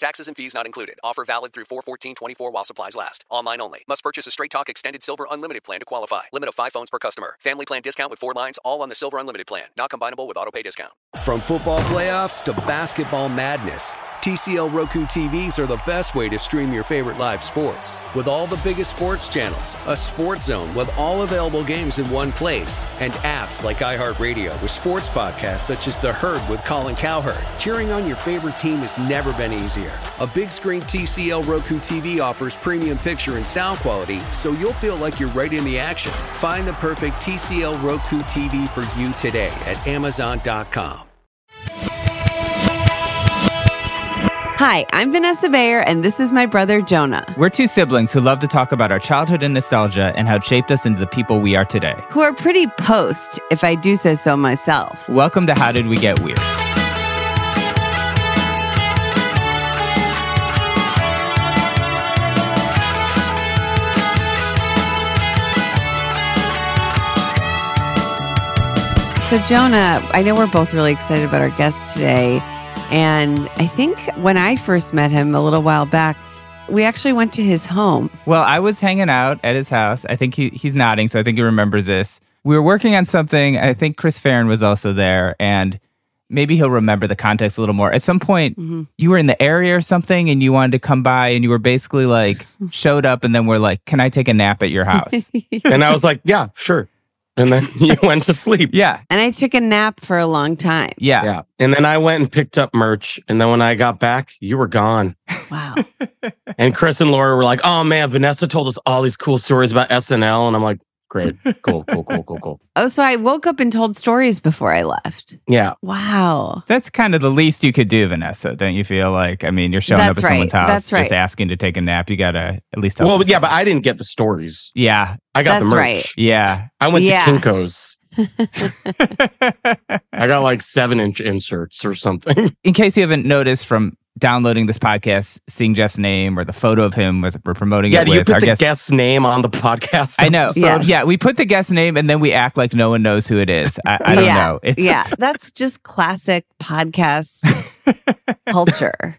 Taxes and fees not included. Offer valid through 41424 while supplies last. Online only. Must purchase a Straight Talk Extended Silver Unlimited plan to qualify. Limit of 5 phones per customer. Family plan discount with 4 lines all on the Silver Unlimited plan. Not combinable with auto pay discount. From football playoffs to basketball madness, TCL Roku TVs are the best way to stream your favorite live sports. With all the biggest sports channels, a sports zone with all available games in one place, and apps like iHeartRadio with sports podcasts such as The Herd with Colin Cowherd. Cheering on your favorite team has never been easier. A big screen TCL Roku TV offers premium picture and sound quality, so you'll feel like you're right in the action. Find the perfect TCL Roku TV for you today at Amazon.com. Hi, I'm Vanessa Bayer, and this is my brother Jonah, We're two siblings who love to talk about our childhood and nostalgia and how it shaped us into the people we are today. who are pretty post, if I do say so myself. Welcome to How Did We Get Weird? So, Jonah, I know we're both really excited about our guest today. And I think when I first met him a little while back, we actually went to his home. Well, I was hanging out at his house. I think he, he's nodding, so I think he remembers this. We were working on something. I think Chris Farren was also there, and maybe he'll remember the context a little more. At some point, mm-hmm. you were in the area or something, and you wanted to come by, and you were basically like, showed up, and then we're like, Can I take a nap at your house? And I was like, yeah, sure. And then you went to sleep. yeah. And I took a nap for a long time. Yeah. Yeah. And then I went and picked up merch. And then when I got back, you were gone. Wow. And Chris and Laura were like, oh man, Vanessa told us all these cool stories about SNL. And I'm like, great. Cool, cool, cool, cool, cool. oh, so I woke up and told stories before I left. Yeah. Wow. That's kind of the least you could do, Vanessa. Don't you feel like? I mean, you're showing That's up at someone's house, That's right. just asking to take a nap. You gotta at least tell. Well, yeah, but I didn't get the stories. yeah, I got That's the merch. right. yeah. I went Yeah. to Kinko's. I got like seven inch inserts or something. In case you haven't noticed from downloading this podcast, seeing Jeff's name or the photo of him as we're promoting yeah, it do you put our the guest. guest name on the podcast? I know. episode? Yes. Yeah, we put the guest name and then we act like no one knows who it is. I, I don't Yeah. know. It's, yeah, that's just classic podcast culture.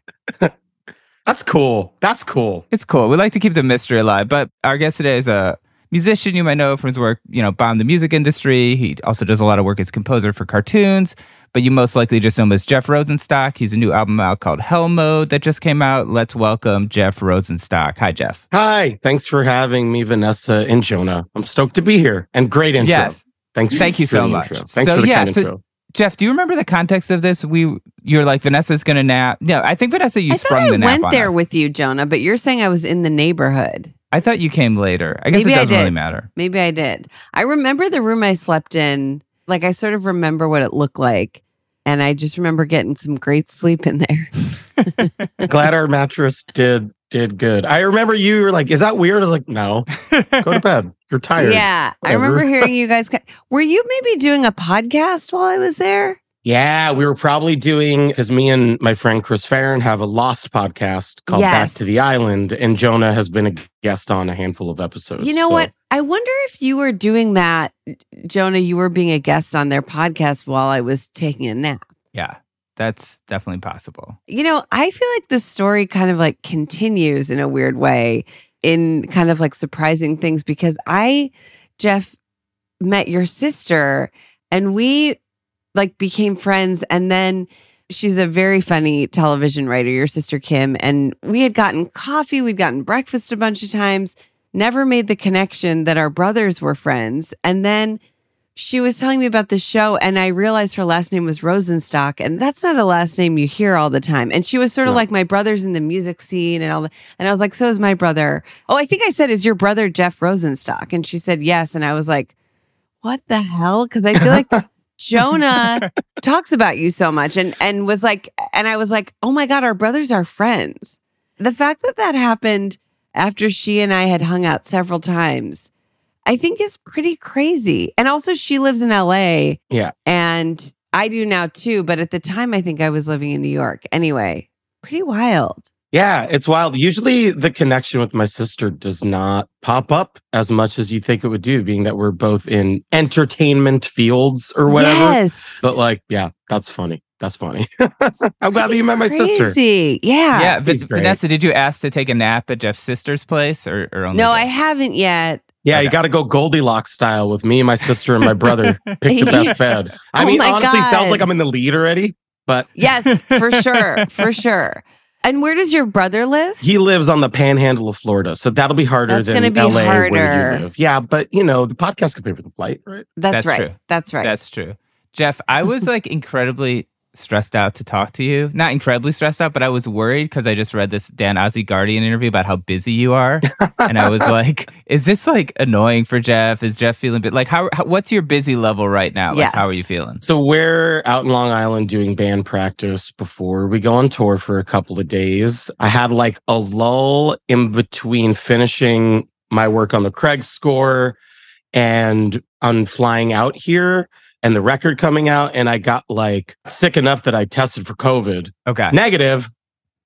That's cool. That's cool. It's cool. We like to keep the mystery alive. But our guest today is a musician you might know from his work, you know, bomb the music industry. He also does a lot of work as composer for cartoons, but you most likely just know him as Jeff Rosenstock. He's a new album out called HELLMODE that just came out. Let's welcome Jeff Rosenstock. Hi, Jeff. Hi. Thanks for having me, Vanessa and Jonah. I'm stoked to be here. And great intro. Yes. Thanks. Thank you so much. intro. Thanks So, for the yeah, kind so- intro. Jeff, do you remember the context of this? We you're like Vanessa's gonna nap. No, I think Vanessa, you I thought sprung I the nap went on there us. with you, Jonah, but you're saying I was in the neighborhood. I thought you came later. I guess Maybe it I doesn't really did. matter. Maybe I did. I remember the room I slept in. Like I sort of remember what it looked like. And I just remember getting some great sleep in there. Glad our mattress did did good. I remember you were like, "Is that weird?" I was like, "No, go to bed. You're tired." Yeah. I Whatever. remember hearing you guys. Were you maybe doing a podcast while I was there? Yeah, we were probably doing because me and my friend Chris Farren have a Lost podcast called Back to the Island, and Jonah has been a guest on a handful of episodes. You know so- what? I wonder if you were doing that, Jonah. You were being a guest on their podcast while I was taking a nap. Yeah, that's definitely possible. You know, I feel like this story kind of like continues in a weird way in kind of like surprising things because I, Jeff, met your sister and we like became friends. And then she's a very funny television writer, your sister Kim. And we had gotten coffee, we'd gotten breakfast a bunch of times, never made the connection that our brothers were friends. And then she was telling me about the show, and I realized her last name was Rosenstock, and that's not a last name you hear all the time. And she was sort of No. like my brother's in the music scene and all that. And I was like, so is my brother. Oh, I think I said, is your brother Jeff Rosenstock? And she said yes. And I was like, what the hell? Because I feel like Jonah talks about you so much, and and was like, and I was like, oh my god, our brothers are friends. The fact that that happened after she and I had hung out several times. I think is pretty crazy. And also she lives in LA. Yeah. And I do now too, but at the time I think I was living in New York. Anyway, pretty wild. Yeah, it's wild. Usually the connection with my sister does not pop up as much as you think it would do, being that we're both in entertainment fields or whatever. Yes. But like, yeah, that's funny. That's funny. I'm glad that you met my sister. Crazy. Yeah. yeah, but. Vanessa, did you ask to take a nap at Jeff's sister's place or, or only? No, Jeff? I haven't yet. Yeah, you got to go Goldilocks style with me, and my sister, and my brother. Pick the best bed. I Oh mean, honestly, God. sounds like I'm in the lead already, but Yes, for sure. For sure. And where does your brother live? he lives on the panhandle of Florida. So that'll be harder That's than gonna be LA where harder. you live. Yeah, but you know, the podcast could pay for the flight, right? That's, That's right. true. That's right. That's true. Jeff, I was like incredibly stressed out to talk to you. Not incredibly stressed out, but I was worried because I just read this Dan Ozzi Guardian interview about how busy you are. and I was like, is this like annoying for Jeff? Is Jeff feeling bit like how, how what's your busy level right now? Like how are you feeling? So we're out in Long Island doing band practice before we go on tour for a couple of days. I had like a lull in between finishing my work on the Craig score and on flying out here and the record coming out. And I got like sick enough that I tested for COVID. Okay. Negative.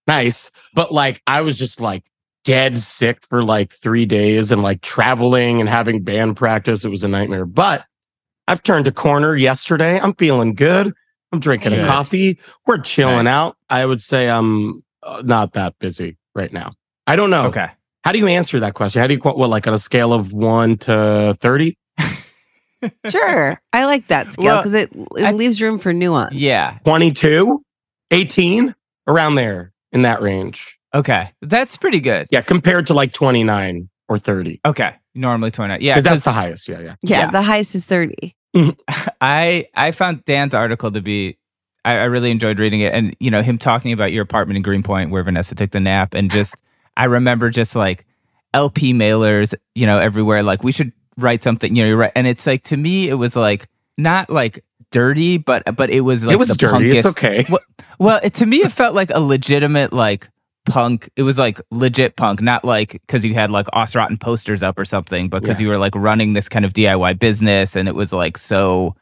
Nice. But like I was just like dead sick for like three days and like traveling and having band practice. It was a nightmare. But I've turned a corner yesterday. I'm feeling good. I'm drinking a coffee. We're chilling Nice. out. I would say I'm uh, not that busy right now. I don't know. Okay. How do you answer that question? How do you, what, like on a scale of one to 30? Sure. I like that scale Well, because it, it I- leaves room for nuance. Yeah. 22? 18? Around there in that range. Okay. That's pretty good. Yeah, compared to like 29 or 30. Okay. Normally 29. Yeah. Because that's the highest. Yeah, yeah. Yeah. Yeah. The highest is 30. Mm-hmm. I I found Dan's article to be I, I really enjoyed reading it and you know him talking about your apartment in Greenpoint where Vanessa took the nap and just I remember just like LP mailers you know everywhere like we should write something you know you're right and it's like to me it was like not like dirty but but it was like it was the dirty. It's okay. Well, well it, to me it felt like a legitimate like punk it was like legit punk not like because you had like Rotten posters up or something but because Yeah. you were like running this kind of diy business and it was like so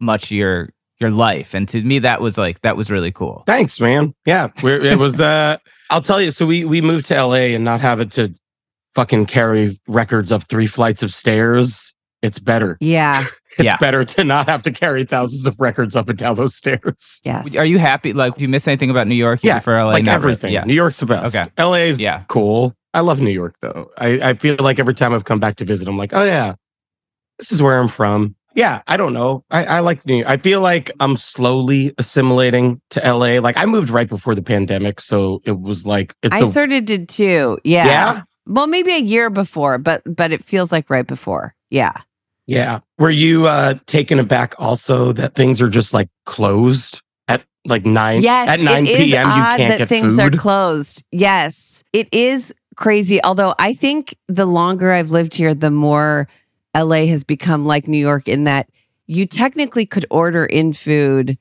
much your your life and to me that was like that was really cool Thanks, man. Yeah, we're, it was. uh I'll tell you. So we we moved to LA and not have it to fucking carry records up three flights of stairs. It's better. Yeah. It's Yeah. better to not have to carry thousands of records up and down those stairs. Yes. are you happy like do you miss anything about new york Yeah, For LA? like Not really. everything. yeah New York's the best. Okay. LA's Yeah. cool. I love New York though. I, I feel like every time I've come back to visit, I'm like, oh yeah, this is where I'm from. Yeah, I don't know. I, I like New I feel like I'm slowly assimilating to LA. Like I moved right before the pandemic, so it was like it's I a sort of did too. Yeah. Yeah? Well, maybe a year before, but but it feels like right before. Yeah. Yeah. Were you uh taken aback also that things are just like closed at like nine Yes. at 9 it is p.m. you odd can't that get things food? are closed. Yes. It is crazy. Although I think the longer I've lived here, the more LA has become like New York in that you technically could order in food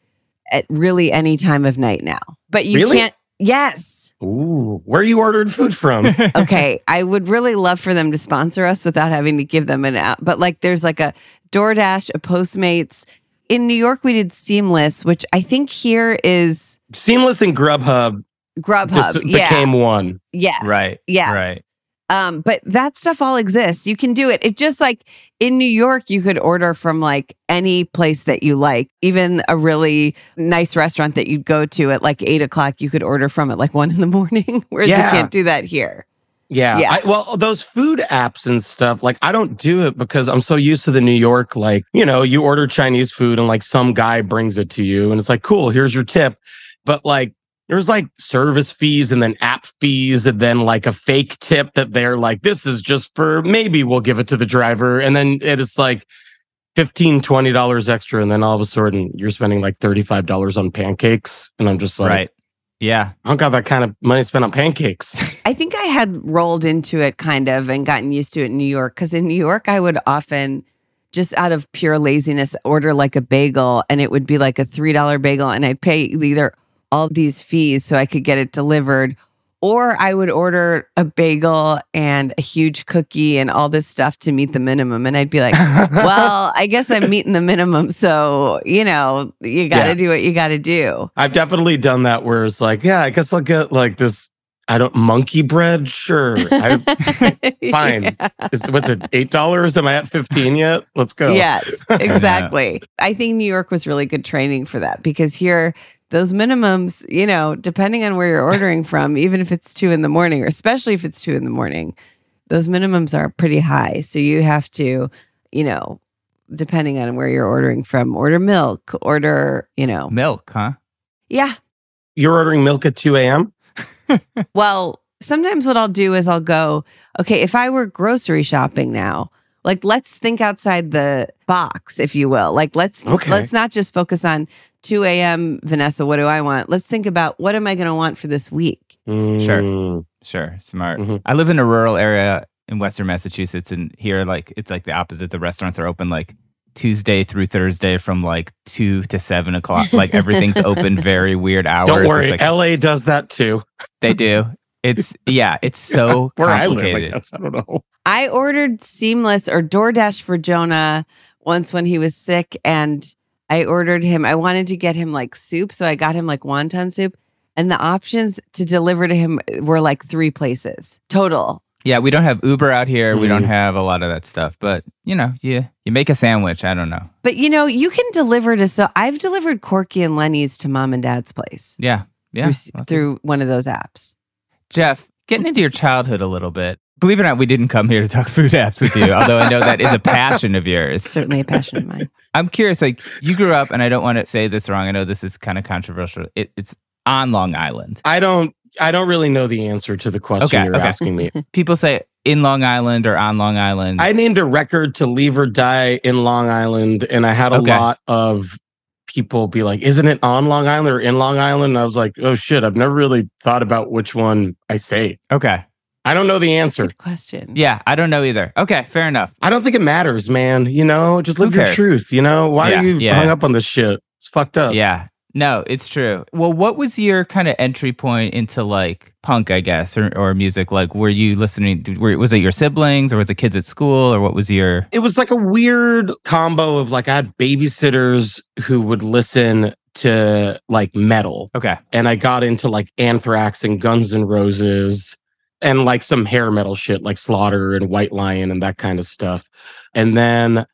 at really any time of night now. But you Really? can't Yes. Ooh, where you ordered food from? okay, I would really love for them to sponsor us without having to give them an app. But like, there's like a DoorDash, a Postmates. in New York we did Seamless, which I think here is Seamless and Grubhub Grubhub. just yeah. became one. yes. Right, Yes. right. Um, but that stuff all exists. You can do it. It just like in New York, you could order from like any place that you like, even a really nice restaurant that you'd go to at like eight o'clock. You could order from at like one in the morning, whereas Yeah. you can't do that here. Yeah. Yeah. I, well, those food apps and stuff, like I don't do it because I'm so used to the New York, like, you know, you order Chinese food and like some guy brings it to you and it's like, cool, here's your tip. But like, there's like service fees and then app fees and then like a fake tip that they're like, this is just for maybe we'll give it to the driver. And then it is like 15 $20 extra. And then all of a sudden you're spending like $35 on pancakes. And I'm just like, right. Yeah. I don't got that kind of money spent on pancakes. I think I had rolled into it kind of and gotten used to it in New York because in New York, I would often just out of pure laziness order like a bagel and it would be like a $3 bagel and I'd pay either all these fees so I could get it delivered or I would order a bagel and a huge cookie and all this stuff to meet the minimum. And I'd be like, well, I guess I'm meeting the minimum. So, you know, you got to Yeah. do what you got to do. I've definitely done that where it's like, yeah, I guess I'll get like this. I don't monkey bread. Sure. I, Fine. is, what's it? Eight dollars? Am I at fifteen yet? Let's go. Yes, exactly. I think New York was really good training for that because here, those minimums, you know, depending on where you're ordering from, even if it's two in the morning, or especially if it's two in the morning, those minimums are pretty high. So you have to, you know, depending on where you're ordering from, order milk, order, you know, Milk, huh? yeah. You're ordering milk at two a.m. Well, sometimes what I'll do is I'll go, okay, if I were grocery shopping now, like let's think outside the box, if you will. Like let's Okay. let's not just focus on 2 a.m. Vanessa, what do I want? Let's think about what am I going to want for this week? Mm, Sure. Smart. Mhm. I live in a rural area in Western Massachusetts, and here, like, it's like the opposite. The restaurants are open like Tuesday through Thursday from like two to seven o'clock. Like everything's open very weird hours. Don't worry, like, L.A. does that too. They do. It's yeah. It's so Where I live, I complicated. guess I don't know. I ordered Seamless or DoorDash for Jonah once when he was sick, and I ordered him. I wanted to get him like soup, so I got him like wonton soup. And the options to deliver to him were like three places total. Yeah, we don't have Uber out here. We don't Mhm. have a lot of that stuff. But you know, you you make a sandwich. I don't know. But you know, you can deliver to so I've delivered Corky and Lenny's to mom and dad's place Yeah, yeah. through, through one of those apps. Jeff, getting into your childhood a little bit. Believe it or not, we didn't come here to talk food apps with you, although I know that is a passion of yours. Certainly a passion of mine. I'm curious, like you grew up, and I don't want to say this wrong. I know this is kind of controversial. It, it's on Long Island. I don't. I don't really know the answer to the question Okay, you're okay. asking me. People say in Long Island or on Long Island. I named a record to leave or die in Long Island, and I had a Okay. lot of people be like, "Isn't it on Long Island or in Long Island?" And I was like, "Oh shit, I've never really thought about which one I say." okay. I don't know the answer. Good question. Yeah, I don't know either. Okay, fair enough. I don't think it matters, man. You know, just Who live your cares? truth. You know, why Yeah, are you yeah. hung up on this shit? It's fucked up. Yeah. No, it's true. Well, what was your kind of entry point into like punk, I guess, or, or music? Like, were you listening? to- Were, was it your siblings or was it kids at school or what was your. It was like a weird combo of like I had babysitters who would listen to like metal. Okay. and I got into like Anthrax and Guns N' Roses and like some hair metal shit like Slaughter and White Lion and that kind of stuff. And then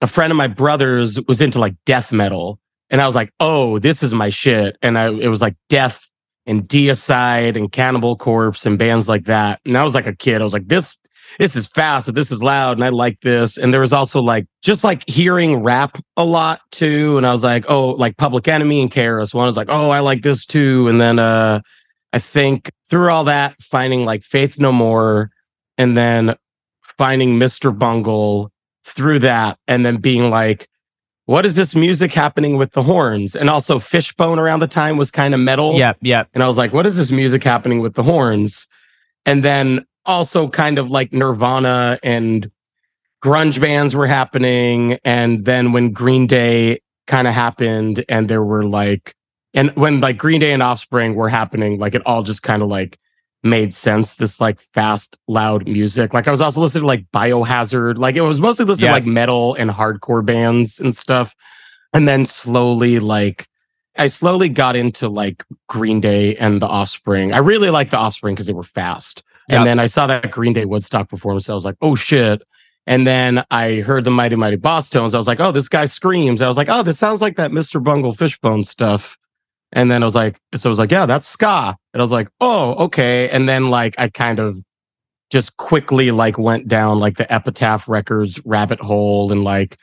a friend of my brother's was into like death metal. And I was like, oh, this is my shit. And I it was like death and deicide and cannibal corpse and bands like that. And I was like a kid. I was like, this this is fast this is loud and I like this. And there was also like just like hearing rap a lot too. And I was like, oh, like Public Enemy and KRS One. I was like, oh, I like this too. And then uh I think through all that, finding like Faith No More and then finding Mr. Bungle through that, and then being like, what is this music happening with the horns? And also Fishbone around the time was kind of metal. Yep. Yep. And I was like, what is this music happening with the horns? And then also kind of like Nirvana and grunge bands were happening. And then when Green Day kind of happened and there were like, and when like Green Day and Offspring were happening, like it all just kind of like made sense. This like fast, loud music. Like I was also listening to like Biohazard. Like it was mostly listening Yeah. to like metal and hardcore bands and stuff. And then slowly, like, I slowly got into like Green Day and the Offspring. I really liked the Offspring because they were fast. And then I saw that Green Day Woodstock performance. I was like, oh shit. And then I heard the Mighty Mighty Bosstones. I was like, oh, this guy screams. I was like, oh, this sounds like that Mr. Bungle Fishbone stuff. And then I was like, so I was like, yeah, that's ska. And I was like, oh, okay. And then like I kind of just quickly like went down like the Epitaph Records rabbit hole and like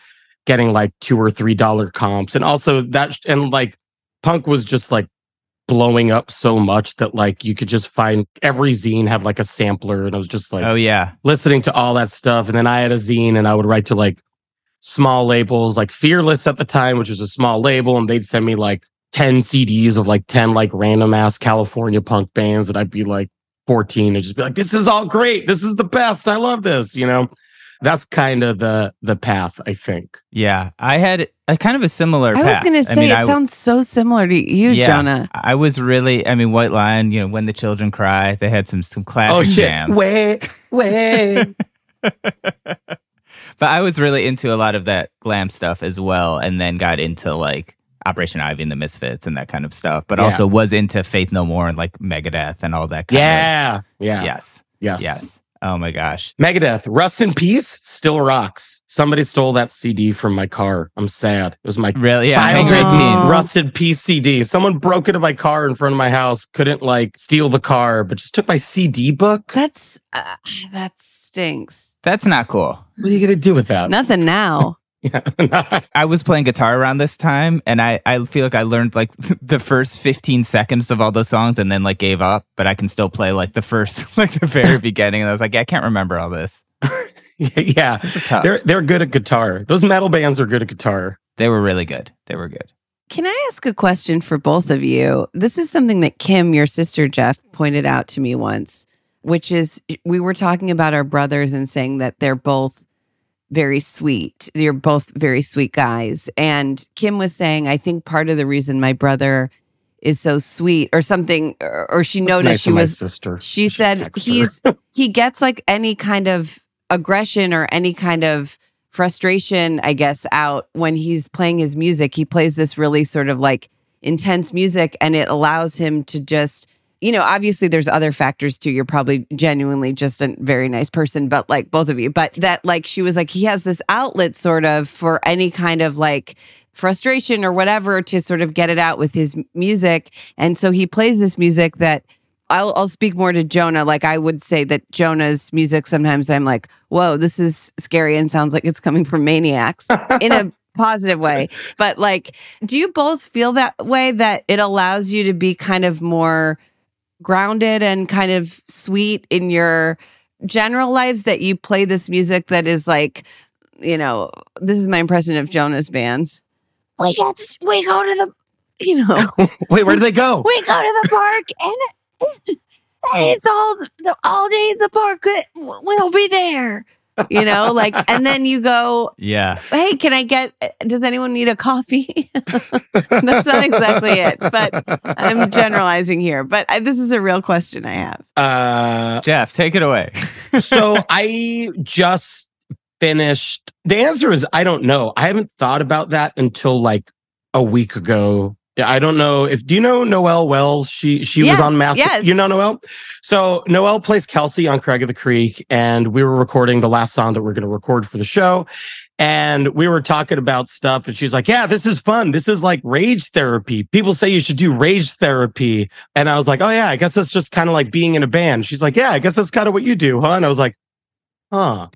getting like two or three dollar comps. And also that and like punk was just like blowing up so much that like you could just find every zine had like a sampler and I was just like oh yeah. listening to all that stuff. And then I had a zine and I would write to like small labels like Fearless at the time, which was a small label, and they'd send me like 10 CDs of like 10 like random ass California punk bands that I'd be like 14 and just be like, this is all great. This is the best. I love this, you know. That's kind of the the path, I think. Yeah. I had a kind of a similar I was going to say, mean, it I- sounds so similar to you, yeah, Jonah. I was really, I mean, White Lion, you know, When the Children Cry, they had some some classic oh shit. jams. Wait, wait. But I was really into a lot of that glam stuff as well, and then got into like Operation Ivy and the Misfits and that kind of stuff. But Yeah. also was into Faith No More and like Megadeth and all that kind yeah. Yeah. of Yes. Yes. Yes. Oh my gosh. Megadeth, Rust in Peace, still rocks. Somebody stole that CD from my car. I'm sad. It was my Really? Yeah. Child Hangar 18. Aw. Rust in Peace CD. Someone broke into my car in front of my house. Couldn't like steal the car, but just took my CD book. That's, uh, that stinks. That's not cool. What are you gonna do with that? Nothing now. Yeah. I was playing guitar around this time, and I, I feel like I learned like the first 15 seconds of all those songs and then like gave up, but I can still play like the first, like the very beginning. And I was like, yeah, I can't remember all this. yeah. Those are tough. They're they're good at guitar. Those metal bands are good at guitar. they were really good. They were good. Can I ask a question for both of you? This is something that Kim, your sister Jeff, pointed out to me once, which is we were talking about our brothers and saying that they're both very sweet. You're both very sweet guys. And Kim was saying, I think part of the reason my brother is so sweet or something, or, or she noticed nice she was sister. she should said he's he gets like any kind of aggression or any kind of frustration i guess out when he's playing his music he plays this really sort of like intense music and it allows him to just you know obviously there's other factors too you're probably genuinely just a very nice person but like both of you but that like she was like he has this outlet sort of for any kind of like frustration or whatever to sort of get it out with his music and so he plays this music that I'll I'll speak more to Jonah. Like I would say that Jonah's music sometimes I'm like, whoa, this is scary and sounds like it's coming from maniacs in a positive way. But like, do you both feel that way that it allows you to be kind of more grounded and kind of sweet in your general lives that you play this music that is like, you know, this is my impression of Jonah's bands. We get to- we go to the you know Wait, where do they go? we go to the park and and it's all the all day in the park. We'll be there. You know, like, and then you go, Yeah. hey, can I get, does anyone need a coffee? That's not exactly it, but I'm generalizing here. But I, this is a real question I have. Uh, Jeff, take it away. so I just finished. The answer is I don't know. I haven't thought about that until like a week ago. Yeah, I don't know if do you know Noelle Wells? She she Yes, was on Master. yes. You know Noelle? So Noelle plays Kelsey on Craig of the Creek, and we were recording the last song that we're going to record for the show. And we were talking about stuff, and she's like, Yeah, this is fun. This is like rage therapy. People say you should do rage therapy. And I was like, Oh, yeah, I guess that's just kind of like being in a band. She's like, Yeah, I guess that's kind of what you do, huh? And I was like, Huh.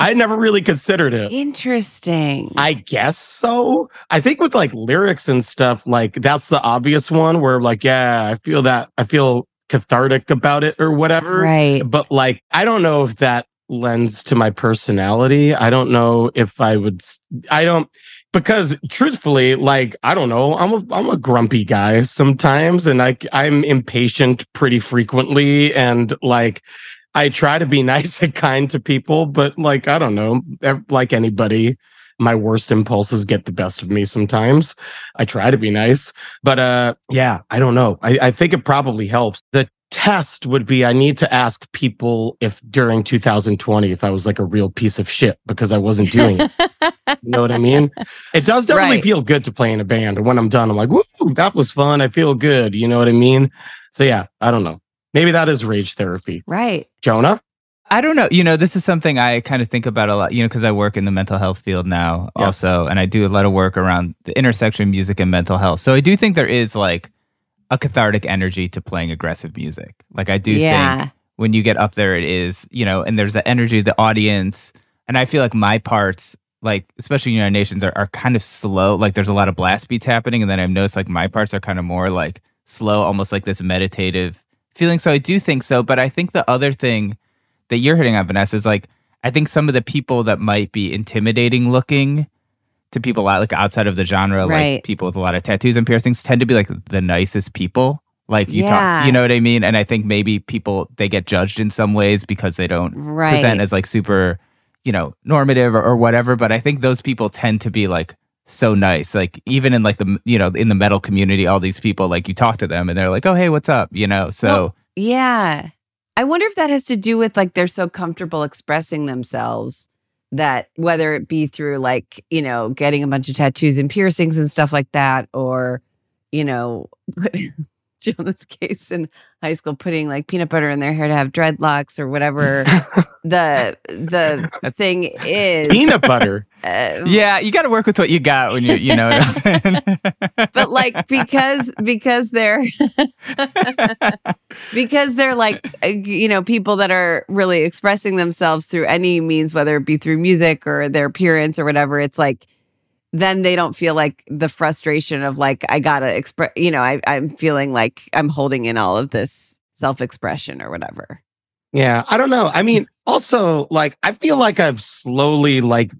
I never really considered it. Interesting. I guess so. I think with like lyrics and stuff, like that's the obvious one where like, yeah, I feel that I feel cathartic about it or whatever. right. But like, I don't know if that lends to my personality. I don't know if I would, I don't, because truthfully, like, I don't know, I'm a, I'm a grumpy guy sometimes and I, I'm impatient pretty frequently. And like, I try to be nice and kind to people, but like, I don't know, like anybody, my worst impulses get the best of me sometimes. I try to be nice, but uh, yeah, I don't know. I, I think it probably helps. The test would be I need to ask people if during 2020 if I was like a real piece of shit because I wasn't doing it. You know what I mean? It does definitely Right. feel good to play in a band. And when I'm done, I'm like, woo, that was fun. I feel good. You know what I mean? So yeah, I don't know. Maybe that is rage therapy. right. Jonah? I don't know. You know, this is something I kind of think about a lot, you know, because I work in the mental health field now Yes. also, and I do a lot of work around the intersection of music and mental health. So I do think there is like a cathartic energy to playing aggressive music. Like I do yeah. think when you get up there, it is, you know, and there's the energy of the audience. And I feel like my parts, like especially United Nations, are, are kind of slow. Like there's a lot of blast beats happening. And then I've noticed like my parts are kind of more like slow, almost like this meditative feeling. So I do think so. But I think the other thing that you're hitting on, Vanessa, is like I think some of the people that might be intimidating looking to people like outside of the genre, Right. like people with a lot of tattoos and piercings, tend to be like the nicest people. Like you Yeah. talk, you know what I mean? And I think maybe people they get judged in some ways because they don't Right. present as like super, you know, normative or, or whatever. But I think those people tend to be like so nice. Like even in like the you know in the metal community, all these people like you talk to them and they're like, oh hey, what's up? You know, so. Well, yeah. I wonder if that has to do with like they're so comfortable expressing themselves that whether it be through like, you know, getting a bunch of tattoos and piercings and stuff like that, or, you know, Jonah's case in high school, putting like peanut butter in their hair to have dreadlocks or whatever the the thing is. Peanut butter. Uh, Yeah, you got to work with what you got when you you know what I'm saying. but like because because they're because they're like uh, you know people that are really expressing themselves through any means whether it be through music or their appearance or whatever it's like then they don't feel like the frustration of like i gotta express you know I, i'm feeling like i'm holding in all of this self-expression or whatever Yeah, I don't know. I mean, also like I feel like I've slowly like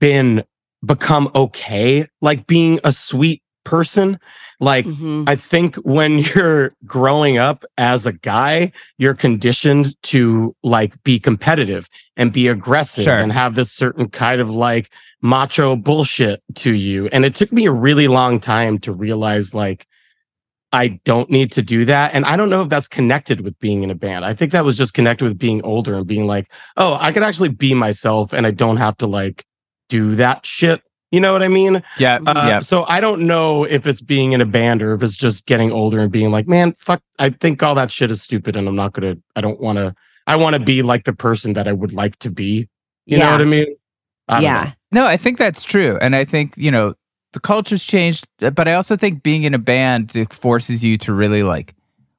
been become okay like being a sweet person. Like Mhm. I think when you're growing up as a guy, you're conditioned to like be competitive and be aggressive Sure. and have this certain kind of like macho bullshit to you. And it took me a really long time to realize like I don't need to do that. And I don't know if that's connected with being in a band. I think that was just connected with being older and being like, oh, I could actually be myself and I don't have to like do that shit. You know what I mean? yeah, Uh, yeah. So I don't know if it's being in a band or if it's just getting older and being like, man, fuck, I think all that shit is stupid and I'm not going to, I don't want to, I want to be like the person that I would like to be. You know what I mean? I don't yeah No, I think that's true. And I think, you know, the culture's changed, but I also think being in a band it forces you to really like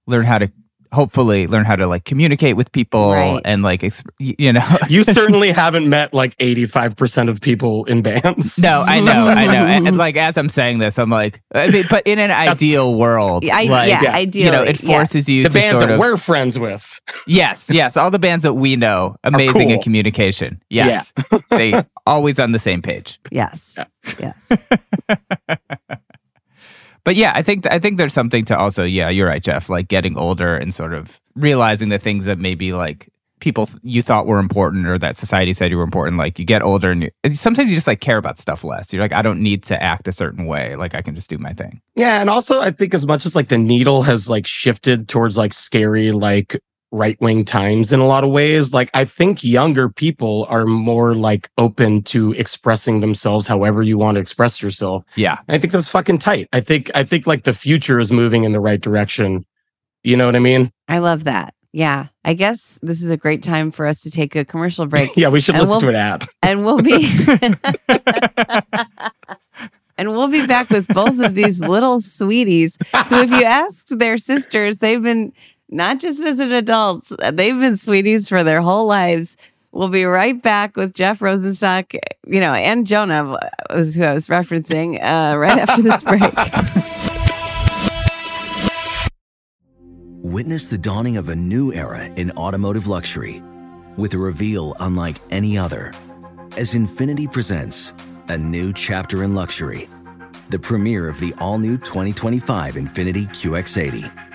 learn how to hopefully learn how to like communicate with people Right. and like exp- you know. know. You certainly haven't met like 85% of people in bands. no, I know, I know. And, and, like as I'm saying this, I'm like I mean, but in an ideal world, I, like, yeah, yeah. ideally you know, it yeah. forces you The to bands sort that of we're friends with. Yes, yes, all the bands that we know, amazing cool. at communication. Yes. they always on the same page. yes yes But yeah, I think I think there's something to also yeah, you're right, Jeff. Like getting older and sort of realizing the things that maybe like people you thought were important or that society said you were important. Like you get older and, you, and sometimes you just like care about stuff less. You're like, I don't need to act a certain way. Like I can just do my thing. Yeah, and also I think as much as like the needle has like shifted towards like scary like right wing times in a lot of ways, like I think younger people are more like open to expressing themselves however you want to express yourself. Yeah, I think that's fucking tight. I think I think like the future is moving in the right direction. You know what I mean? I love that. Yeah. I guess this is a great time for us to take a commercial break Yeah, we should And listen we'll- to an ad. and we'll be and we'll be back with both of these little sweeties who if you ask their sisters, they've been not just as an adult, they've been sweeties for their whole lives. We'll be right back with Jeff Rosenstock, you know, and Jonah was who I was referencing uh, right after this break. Witness the dawning of a new era in automotive luxury with a reveal unlike any other as Infiniti presents a new chapter in luxury, the premiere of the all new 2025 Infiniti QX80.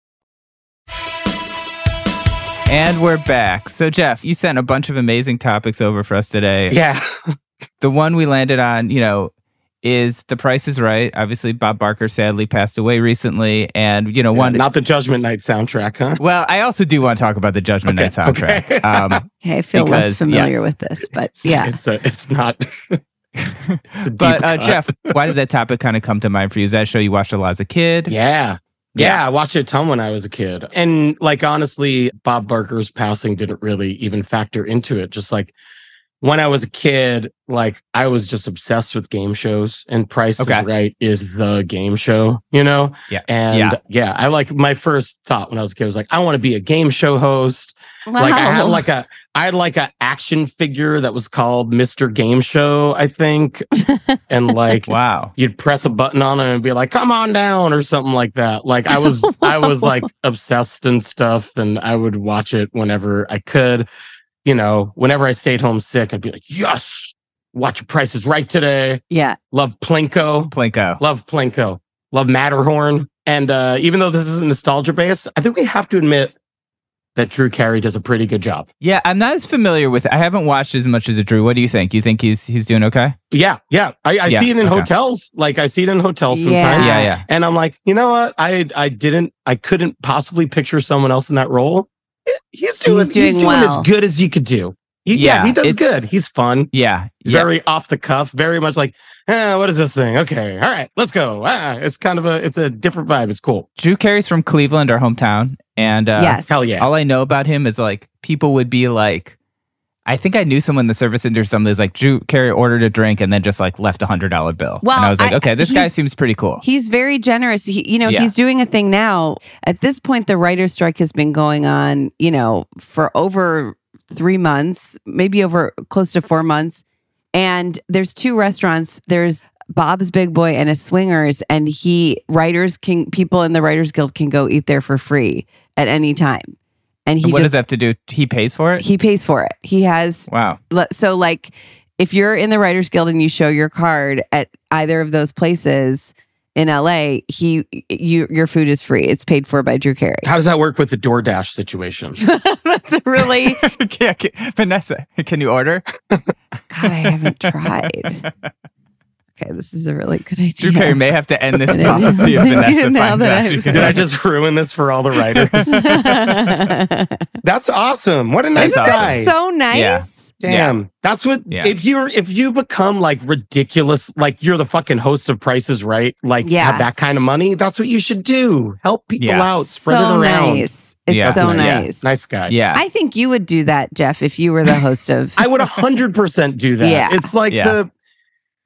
And we're back. So, Jeff, you sent a bunch of amazing topics over for us today. Yeah. The one we landed on, you know, is The Price is Right. Obviously, Bob Barker sadly passed away recently. And, you know, one. Not the Judgment Night soundtrack, huh? well, I also do want to talk about the Judgment Okay, Night soundtrack. okay. Um, Okay, I feel less familiar yes. with this, but yeah. It's, a, it's not. it's a deep but, uh. Jeff, why did that topic kind of come to mind for you? Is that a show you watched a lot as a kid? Yeah. Yeah, I watched it a ton when I was a kid. And like honestly, Bob Barker's passing didn't really even factor into it. Just like when I was a kid, like I was just obsessed with game shows and Price Okay. is Right is the game show, you know? Yeah. And Yeah. yeah. I like my first thought when I was a kid was like, I want to be a game show host. Wow. Like I had like a I had like an action figure that was called Mr. Game Show, I think. and like Wow. you'd press a button on it and be like, "Come on down" or something like that. Like I was, I was like obsessed and stuff, and I would watch it whenever I could. You know, whenever I stayed home sick, I'd be like, "Yes, watch Prices Right today." yeah. Love Plinko, Plinko. love Plinko, love Matterhorn. And uh, even though this is a nostalgia base, I think we have to admit that Drew Carey does a pretty good job. Yeah, I'm not as familiar with. I haven't watched as much as a Drew. What do you think? You think he's he's doing okay? Yeah, yeah, I, I Yeah, see it in okay. hotels. Like I see it in hotels sometimes. Yeah, yeah. And I'm like, you know what? I I didn't I couldn't possibly picture someone else in that role. He's doing He's he's doing doing, well. as good as you could do. He, yeah, Yeah, he does good. He's fun. Yeah. He's yeah. very off the cuff, very much like, eh, what is this thing? Okay, all right, let's go. Ah, it's kind of a it's a different vibe. It's cool. Drew Carey's from Cleveland, our hometown, and uh, yes. Hell yeah. all I know about him is like people would be like, I think I knew someone in the service industry. Somebody was like, Drew Carey ordered a drink and then just like left a hundred dollar bill. Well, and I was like, I- okay, this guy seems pretty cool. He's very generous. He, you know, Yeah. he's doing a thing now. At this point, the writer's strike has been going on, you know, for over three months, maybe over close to four months. And there's two restaurants. There's Bob's Big Boy and a Swingers, and he writers can people in the Writers Guild can go eat there for free at any time. And he what does that have to do? He pays for it. he pays for it. He has wow. so like if you're in the writers guild and you show your card at either of those places in LA he you your food is free it's paid for by Drew Carey How does that work with the DoorDash situation? that's really yeah, can- Vanessa, can you order? god I haven't tried okay this is a really good idea Drew Carey may have to end this But it- policy if Vanessa Now finds that out. I- she Did I just ruin this for all the writers? That's awesome. What a nice That's awesome. guy. so nice Yeah. Damn. That's what Yeah. if you're if you become like ridiculous, like you're the fucking host of prices, right? Like Yeah. have that kind of money. That's what you should do. Help people Yeah. out, spread so it around. nice it's Yeah. so Nice. nice Nice guy. Yeah. I think you would do that Jeff if you were the host of I would hundred percent do that. Yeah. It's like Yeah. the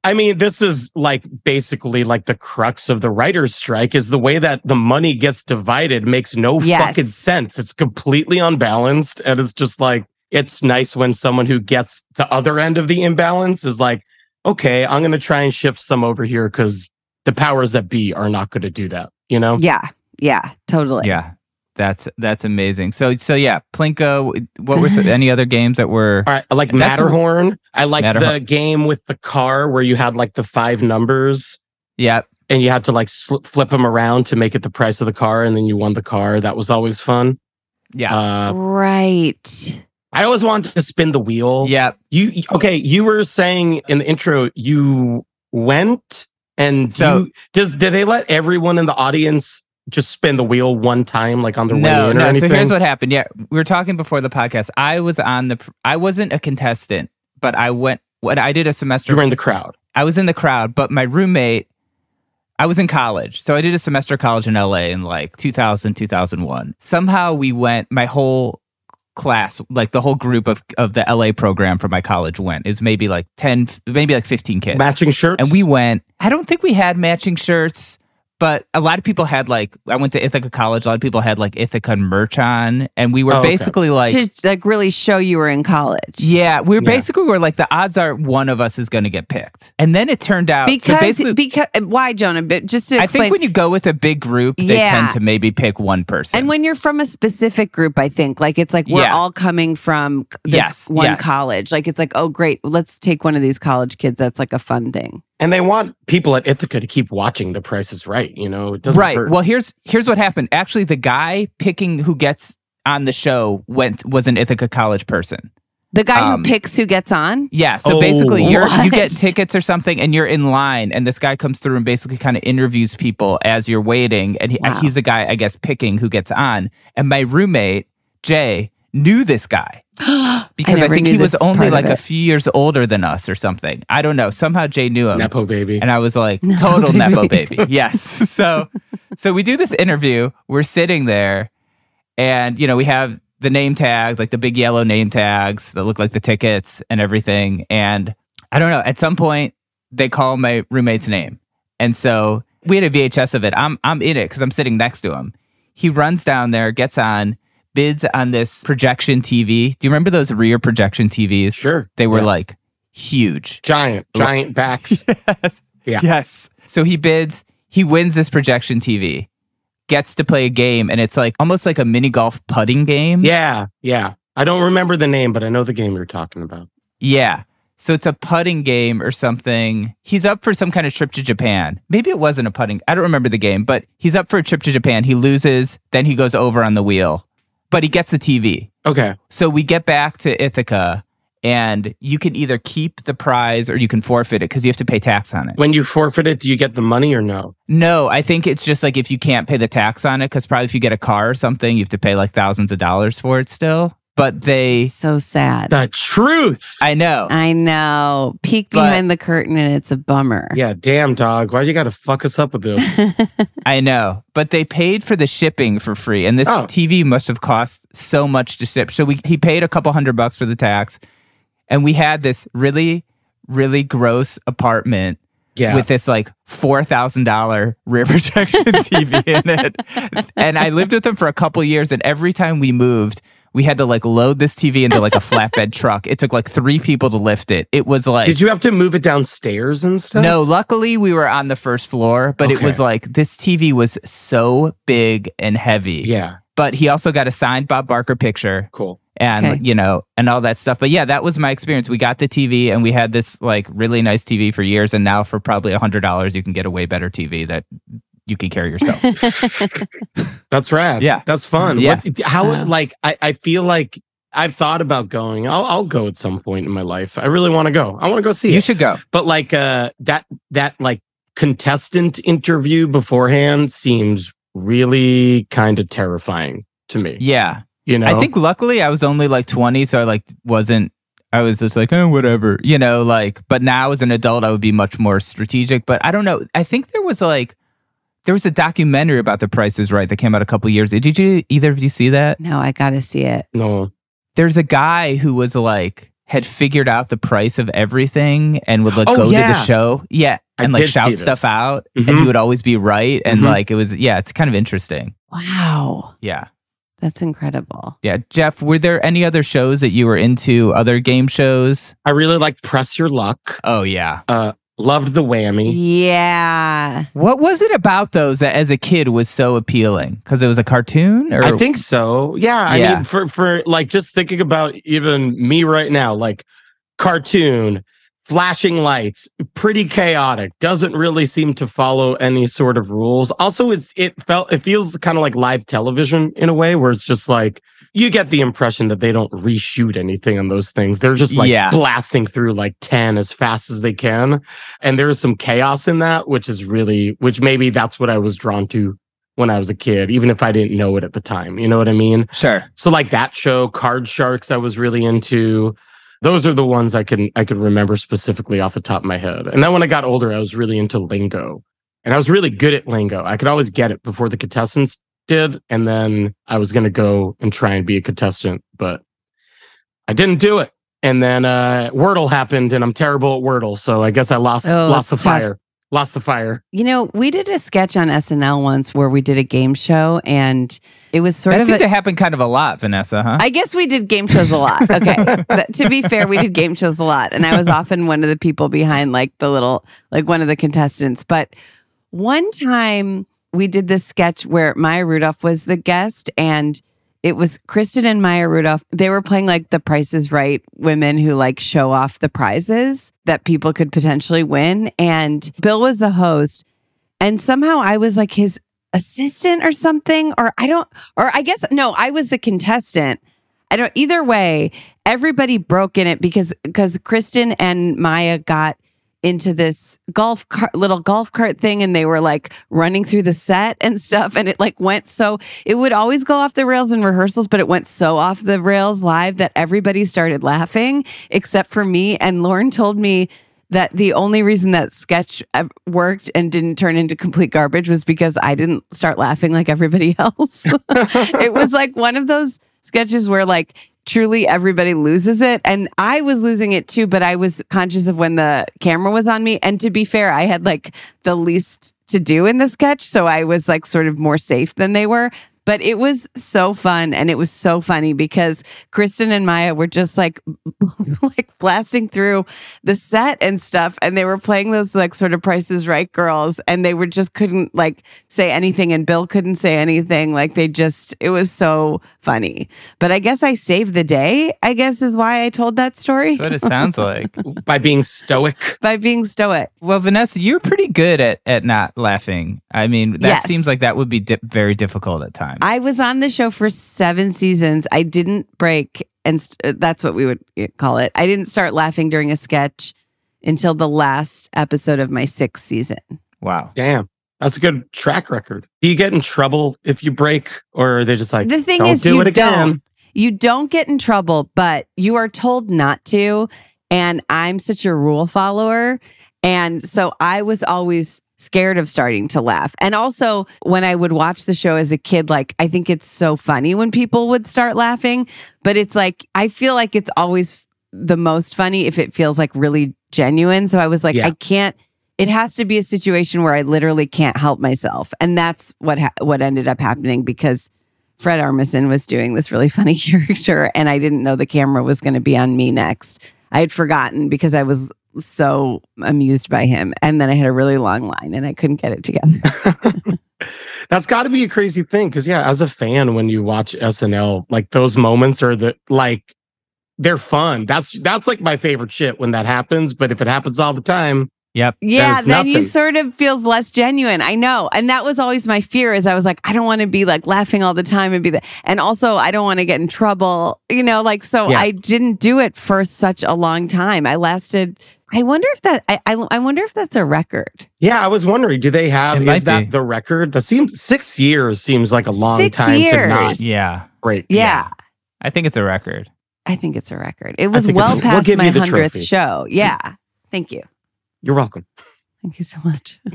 I mean, this is like basically like the crux of the writer's strike is the way that the money gets divided makes no Yes. fucking sense. It's completely unbalanced. And it's just like, it's nice when someone who gets the other end of the imbalance is like, okay, I'm going to try and shift some over here because the powers that be are not going to do that, you know? Yeah. Yeah. Totally. Yeah. That's that's amazing. So so yeah, Plinko. What were some, any other games that were? All right. I like Matterhorn. I like the game with the car where you had like the five numbers Yeah, and you had to like sl- flip them around to make it the price of the car and then you won the car. That was always fun. yeah, Uh, Right. I always wanted to spin the wheel. yeah. You okay? You were saying in the intro you went and So- you, does did they let everyone in the audience just spin the wheel one time, like on their way No, or no. So here's what happened. Yeah, we were talking before the podcast. I was on the. I wasn't a contestant, but I went. What I did a semester. you were in the crowd. I was in the crowd, but my roommate, I was in college. So I did a semester of college in LA in like 2000, 2001. Somehow we went, my whole class, like the whole group of, of the LA program for my college went. It was maybe like 10, maybe like 15 kids. Matching shirts. and we went, I don't think we had matching shirts. But a lot of people had like I went to Ithaca College. A lot of people had like Ithaca merch on, and we were Oh, okay. basically like, to like really show you were in college. yeah, we were Yeah. basically we were like the odds are one of us is going to get picked, and then it turned out Because basically, because why Jonah? But just to I think when you go with a big group, they Yeah. tend to maybe pick one person. and when you're from a specific group, I think like it's like we're Yeah. all coming from this Yes, one yes. college. Like it's like oh great, let's take one of these college kids. That's like a fun thing. And they want people at Ithaca to keep watching The Price is Right. You know, it doesn't right. hurt. Well, here's here's what happened. Actually, the guy picking who gets on the show went was an Ithaca College person. The guy Um, who picks who gets on. Yeah. So Oh. basically, you're you get tickets or something, and you're in line, and this guy comes through and basically kind of interviews people as you're waiting, and he, Wow. he's a guy I guess picking who gets on. And my roommate Jay knew this guy. because I, never think he was only like a few years older than us or something. I don't know. Somehow Jay knew him. Nepo baby. And I was like, Nepo total baby. Nepo baby. Yes. So so we do this interview. We're sitting there and you know, we have the name tags, like the big yellow name tags that look like the tickets and everything. And I don't know, at some point they call my roommate's name. And so we had a VHS of it. I'm I'm in it because I'm sitting next to him. He runs down there, gets on, bids on this projection TV. Do you remember those rear projection TVs? Sure. They were Yeah. like huge. giant, giant backs. yes. Yeah. Yes. So he bids, he wins this projection TV, gets to play a game, and it's like almost like a mini golf putting game. yeah, yeah. I don't remember the name, but I know the game you're talking about. Yeah. So it's a putting game or something. He's up for some kind of trip to Japan. Maybe it wasn't a putting. I don't remember the game, but he's up for a trip to Japan. He loses, then he goes over on the wheel, but he gets the TV. Okay. So we get back to Ithaca, and you can either keep the prize or you can forfeit it because you have to pay tax on it. When you forfeit it, do you get the money or no? No, I think it's just like if you can't pay the tax on it, because probably if you get a car or something, you have to pay like thousands of dollars for it still. But they, So sad. The truth. I know. I know. Peek But- behind the curtain and it's a bummer. Yeah, damn dog. Why'd you gotta fuck us up with this? I know. But they paid for the shipping for free. And this Oh. TV must have cost so much to ship. So we he paid a couple hundred bucks for the tax. And we had this really, really gross apartment Yeah. with this like four thousand dollar rear projection TV in it. And I lived with them for a couple years, and every time we moved, we had to like load this TV into like a flatbed truck. It took like three people to lift it. It was like Did you have to move it downstairs and stuff? no, luckily we were on the first floor, but it was like this TV was so big and heavy. Yeah. But he also got a signed Bob Barker picture Cool. and Okay. you know and all that stuff but yeah that was my experience we got the tv and we had this like really nice tv for years and now for probably a hundred dollars you can get a way better tv that you can carry yourself That's rad. Yeah. That's fun. Yeah. What, how Wow. like I, I feel like I've thought about going. I'll I'll go at some point in my life. I really want to go. I want to go see you it. should go But like uh that that like contestant interview beforehand seems really kind of terrifying to me. yeah You know? i think luckily i was only like 20 so i like wasn't i was just like oh whatever you know like but now as an adult i would be much more strategic but i don't know i think there was like there was a documentary about the prices right that came out a couple years did you either of you see that no, I got to see it. no. there's a guy who was like had figured out the price of everything and would like Oh, go to the show. Yeah. I And like shout stuff out and Mhm. he would always be right. And Mhm. like it was, yeah, it's kind of interesting. Wow. Yeah. That's incredible. Yeah. Jeff, were there any other shows that you were into, other game shows? I really liked Press Your Luck. Oh, yeah. Uh, loved the whammy. Yeah. What was it about those that as a kid was so appealing? Because it was a cartoon? Or I think so. Yeah. I Yeah. mean, for for like just thinking about even me right now, like cartoon, flashing lights, pretty chaotic. Doesn't really seem to follow any sort of rules. Also, it's it felt it feels kind of like live television in a way where it's just like you get the impression that they don't reshoot anything on those things. They're just like Yeah. blasting through like 10 as fast as they can. And there's some chaos in that, which is really which maybe that's what I was drawn to when I was a kid, even if I didn't know it at the time. You know what I mean? Sure. So like that show, Card Sharks, I was really into. Those are the ones I can I could remember specifically off the top of my head. And then when I got older, I was really into lingo. And I was really good at lingo. I could always get it before the contestants did. And then I was gonna go and try and be a contestant, but I didn't do it. And then uh Wordle happened and I'm terrible at Wordle. So I guess I lost Oh, lost the tough. fire. Lost the fire. You know, we did a sketch on SNL once where we did a game show and it was sort that of that seemed a, to happen kind of a lot, Vanessa, huh? I guess we did game shows a lot. Okay. That- to be fair, we did game shows a lot. And I was often one of the people behind like the little, like one of the contestants. But one time we did this sketch where Maya Rudolph was the guest and it was Kristen and Maya Rudolph. They were playing like the Price is Right women who like show off the prizes that people could potentially win. And Bill was the host. And somehow I was like his assistant or something, or I don't, or I guess, no, I was the contestant. I don't, either way, everybody broke in it because, because Kristen and Maya got into this golf cart, little golf cart thing and they were like running through the set and stuff. And it like went so, it would always go off the rails in rehearsals, but it went so off the rails live that everybody started laughing except for me. And Lorne told me that the only reason that sketch uh, worked and didn't turn into complete garbage was because I didn't start laughing like everybody else. it was like one of those sketches where like truly everybody loses it. And I was losing it too but I was conscious of when the camera was on me. And to be fair I had like the least to do in the sketch. So I was like sort of more safe than they were but it was so fun and it was so funny because Kristen and Maya were just like like blasting through the set and stuff and they were playing those like sort of prices right girls and they were just couldn't like say anything and Bill couldn't say anything like they just it was so funny but I guess I saved the day I guess is why I told that story That's what it sounds like. By being stoic. by being stoic Well, Vanessa, you're pretty good at at not laughing. I mean, that Yes. seems like that would be di- very difficult at times. I was on the show for seven seasons. I didn't break, and st- uh, that's what we would uh, call it. I didn't start laughing during a sketch until the last episode of my sixth season. wow. Damn. That's a good track record. Do you get in trouble if you break, or are they just like, The thing don't is, do you it again? don't. You don't get in trouble, but you are told not to. And I'm such a rule follower. And so I was always scared of starting to laugh. And also, when I would watch the show as a kid, like, I think it's so funny when people would start laughing, but it's like, I feel like it's always the most funny if it feels like really genuine. So I was like, Yeah. I can't. It has to be a situation where I literally can't help myself, and that's what ha- what ended up happening because Fred Armisen was doing this really funny character, and I didn't know the camera was going to be on me next. I had forgotten because I was so amused by him, and then I had a really long line, and I couldn't get it together. That's got to be a crazy thing because yeah, as a fan, when you watch SNL, like those moments are the like they're fun. That's that's like my favorite shit when that happens. But if it happens all the time, Yep. Yeah, There's then you sort of feels less genuine. I know. And that was always my fear is I was like, I don't want to be like laughing all the time and be that. And also I don't want to get in trouble, you know, like, so Yeah. I didn't do it for such a long time. I lasted, I wonder if that, I, I, I wonder if that's a record. yeah, I was wondering, do they have It is that be. the record? That seems six years seems like a long Six time to years. not Yeah. break. Yeah. I think it's a record. I think it's a record. It was think it's- well we'll past my 100th show. Yeah. Thank you. You're welcome. Thank you so much.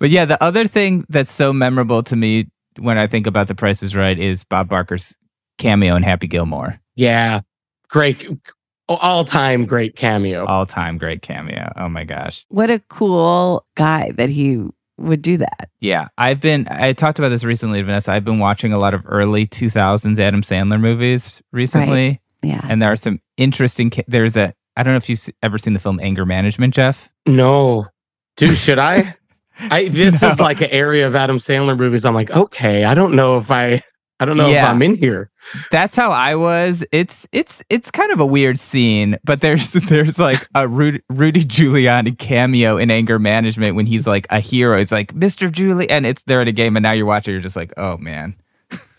But yeah, the other thing that's so memorable to me when I think about The Price is Right is Bob Barker's cameo in Happy Gilmore. Yeah, great. Oh, all time great cameo. All time great cameo. Oh my gosh. What a cool guy that he would do that. Yeah, I've been. I talked about this recently, Vanessa. I've been watching a lot of early 2000s Adam Sandler movies recently, Yeah. and there are some interesting. There's a. I don't know if you've ever seen the film Anger Management, Jeff. No, dude, should I? I this is like an area of Adam Sandler movies. I'm like, okay, I don't know if I, I don't know if I'm in here. That's how I was. It's it's it's kind of a weird scene, but there's there's like a Rudy, Rudy Giuliani cameo in Anger Management when he's like a hero. It's like Mr. Giuliani, and it's there at a game, and now you're watching. You're just like, oh man.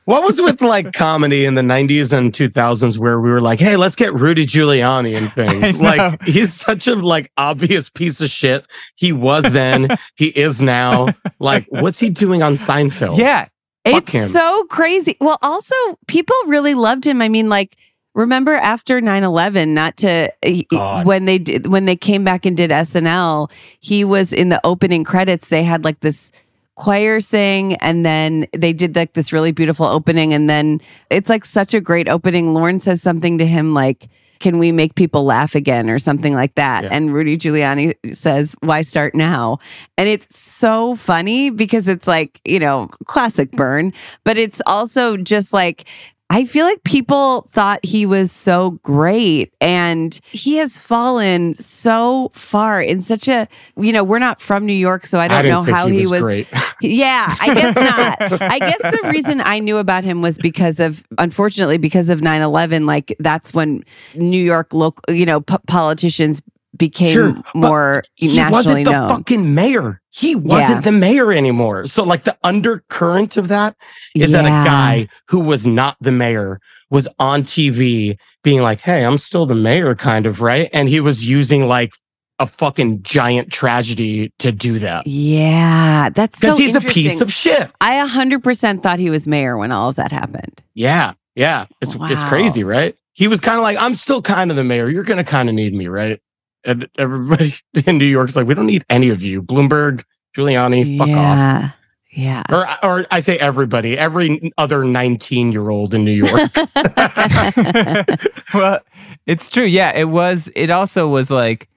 What was with like comedy in the 90s and 2000s where we were like, hey, let's get Rudy Giuliani and things. Like he's such a like obvious piece of shit. He was then, he is now. Like, what's he doing on Seinfeld? Yeah, Fuck It's him. so crazy. Well, also, people really loved him. I mean, like, remember after 9-11 not to eh, eh, God. when they did when they came back and did snl he was in the opening credits they had like this choir sing and then they did like this really beautiful opening and then it's like such a great opening Lorne says something to him like can we make people laugh again or something like that Yeah. and rudy giuliani says why start now and it's so funny because it's like you know classic burn but it's also just like I feel like people thought he was so great and he has fallen so far in such a you know we're not from New York so I don't didn't know how he he was yeah, I guess not. I guess the reason I knew about him was because of, unfortunately, because of 9 11. Like, that's when New York local, you know, p- politicians became Sure, but more he nationally wasn't the known. fucking mayor. He wasn't Yeah. the mayor anymore. So like the undercurrent of that is that a guy who was not the mayor was on TV being like, "Hey, I'm still the mayor," kind of right, and he was using like a fucking giant tragedy to do that Yeah, that's so because he's a piece of shit. I 100% thought he was mayor when all of that happened. Yeah, yeah, it's it's crazy, right? He was kind of like, "I'm still kind of the mayor. You're gonna kind of need me, right?" And everybody in New York is like, "We don't need any of you, Bloomberg, Giuliani, fuck off." yeah. Yeah. or or I say everybody, every other 19 year old in New York. well, it's true. Yeah, it was. It also was like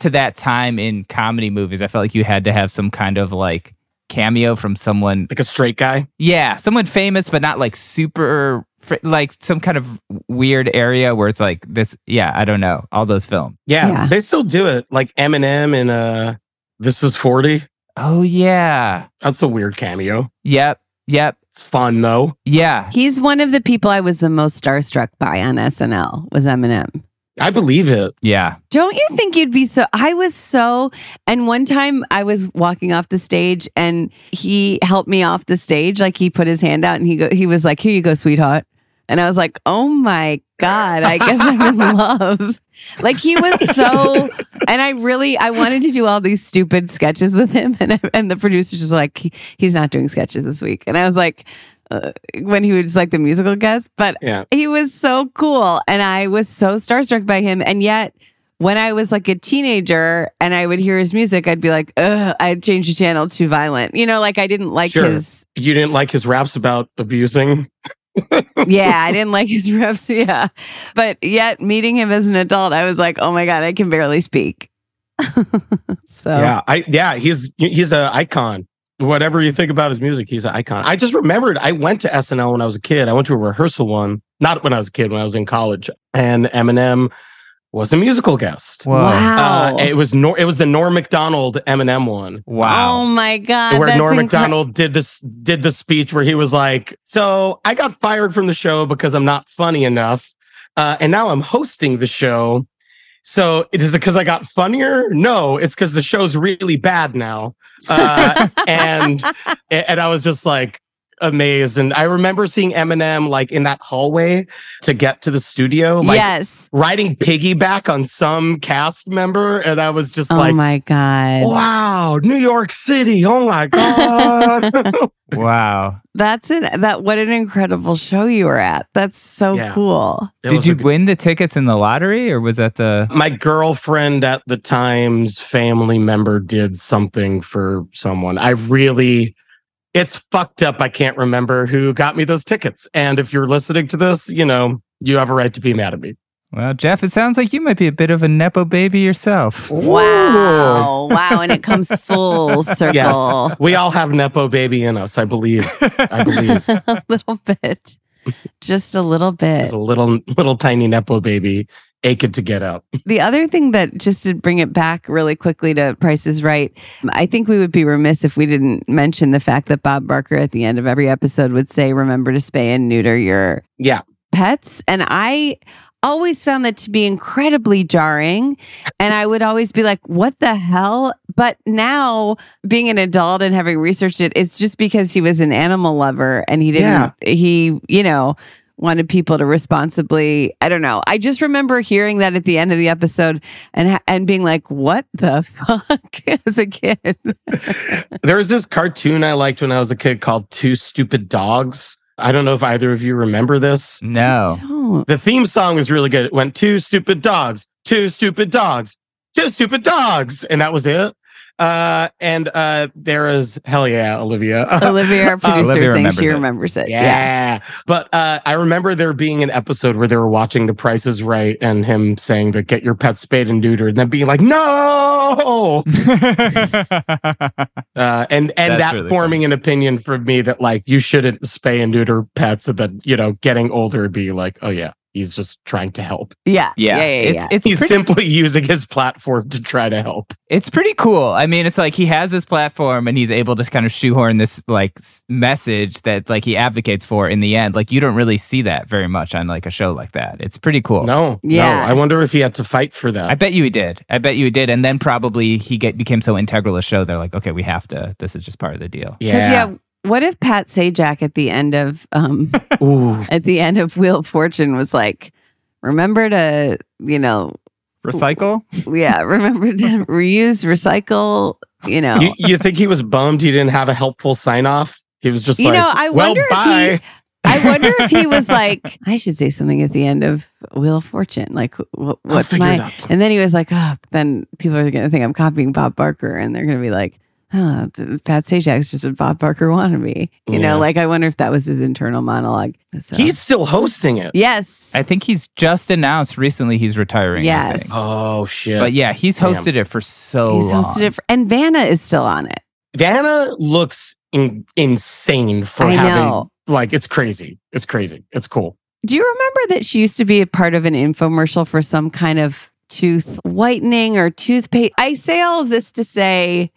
to that time in comedy movies. I felt like you had to have some kind of like cameo from someone. like a straight guy. Yeah, someone famous, but not like super. Fr- Like some kind of weird area where it's like this. Yeah, I don't know. All those films. Yeah, Yeah. they still do it. Like Eminem in uh This is 40. Oh yeah. That's a weird cameo. Yep. Yep. It's fun though. Yeah. He's one of the people I was the most starstruck by on SNL was Eminem. I believe it. Yeah. Don't you think you'd be so? I was so. And one time I was walking off the stage and he helped me off the stage. Like he put his hand out and he go, he was like, "Here you go, sweetheart." And I was like, "Oh my god, I guess I'm in love." Like he was so. And I really, I wanted to do all these stupid sketches with him, and I, and the producers was like, he, "He's not doing sketches this week." And I was like. Uh, when he was like the musical guest, but Yeah. he was so cool and I was so starstruck by him. And yet, when I was like a teenager and I would hear his music, I'd be like, Ugh, I'd change the channel. Too violent. You know, like I didn't like Sure. his, You didn't like his raps about abusing. Yeah, I didn't like his reps. Yeah. But yet, meeting him as an adult, I was like, oh my God, I can barely speak. so, Yeah, I yeah, he's he's an icon. Whatever you think about his music, he's an icon. I just remembered I went to SNL when I was a kid. I went to a rehearsal one, not when I was a kid, when I was in college, and Eminem was a musical guest. Whoa. wow. Uh, it was Nor- it was the Norm Macdonald Eminem one. Wow. Oh my God. where that's Norm incre- Macdonald did this did the speech where he was like, "So I got fired from the show because I'm not funny enough, uh, and now I'm hosting the show. So is it because I got funnier? No, it's because the show's really bad now." Uh, and and I was just like amazed. And I remember seeing Eminem like in that hallway to get to the studio, like yes. riding piggyback on some cast member, and I was just Oh like. Oh my God. Wow, New York City. Oh my God. Wow. That's it. That what an incredible show you were at. That's so Yeah. cool. It Did you good- win the tickets in the lottery or was that the My girlfriend at the time's family member did something for someone. I really, it's fucked up. I can't remember who got me those tickets. And if you're listening to this, you know, you have a right to be mad at me. Well, Jeff, it sounds like you might be a bit of a nepo baby yourself. Wow. wow. And it comes full circle. Yes, we all have nepo baby in us. I believe. I believe. a little bit. Just a little bit. There's a little, little tiny nepo baby aching to get out. The other thing that just to bring it back really quickly to Price is Right, I think we would be remiss if we didn't mention the fact that Bob Barker at the end of every episode would say, Remember to spay and neuter your Yeah. pets. And I always found that to be incredibly jarring. And I would always be like, What the hell? But now, being an adult and having researched it, it's just because he was an animal lover and he didn't, he, you know, wanted people to responsibly i don't know i just remember hearing that at the end of the episode and and being like what the fuck as a kid There was this cartoon I liked when I was a kid called Two Stupid Dogs. I don't know if either of you remember this. No. The theme song was really good. It went two stupid dogs, two stupid dogs, two stupid dogs, and that was it. Uh, and uh, there is hell yeah, Olivia. olivia our producer Olivia saying remembers she it. remembers it yeah. But uh, I remember there being an episode where they were watching The Price is Right and him saying that get your pet spayed and neutered, and then being like, no. Uh, and and That's that really forming an opinion for me that like you shouldn't spay and neuter pets, and then you know getting older be like, oh yeah, he's just trying to help. yeah yeah, yeah yeah, it's yeah. it's He's pretty, simply using his platform to try to help. it's pretty cool. I mean, it's like he has this platform and he's able to kind of shoehorn this like message that like he advocates for in the end. Like you don't really see that very much on like a show like that. It's pretty cool. No, Yeah. no. I wonder if he had to fight for that. I bet you he did. I bet you he did. And then probably he get became so integral to the show. They're like, okay, we have to. This is just part of the deal. Because yeah. What if Pat Sajak at the end of um Ooh. at the end of Wheel of Fortune was like, remember to you know Recycle. yeah remember to reuse recycle you know You, you think he was bummed he didn't have a helpful sign off? He was just You like, know, I well, wonder if he- I wonder if he was like, I should say something at the end of Wheel of Fortune. Like, wh- what's my? And then he was like, oh, then people are going to think I'm copying Bob Barker, and they're going to be like, oh, th- Pat Sajak's just what Bob Barker wanted me. You Yeah. know, like I wonder if that was his internal monologue. So, He's still hosting it. yes, I think he's just announced recently he's retiring. Yes. Oh shit! But yeah, he's Damn. hosted it for so long. he's long. hosted it, for, and Vanna is still on it. Vanna looks in, insane for I having know. like it's crazy. It's crazy. It's cool. Do you remember that she used to be a part of an infomercial for some kind of tooth whitening or toothpaste? I say all of this to say,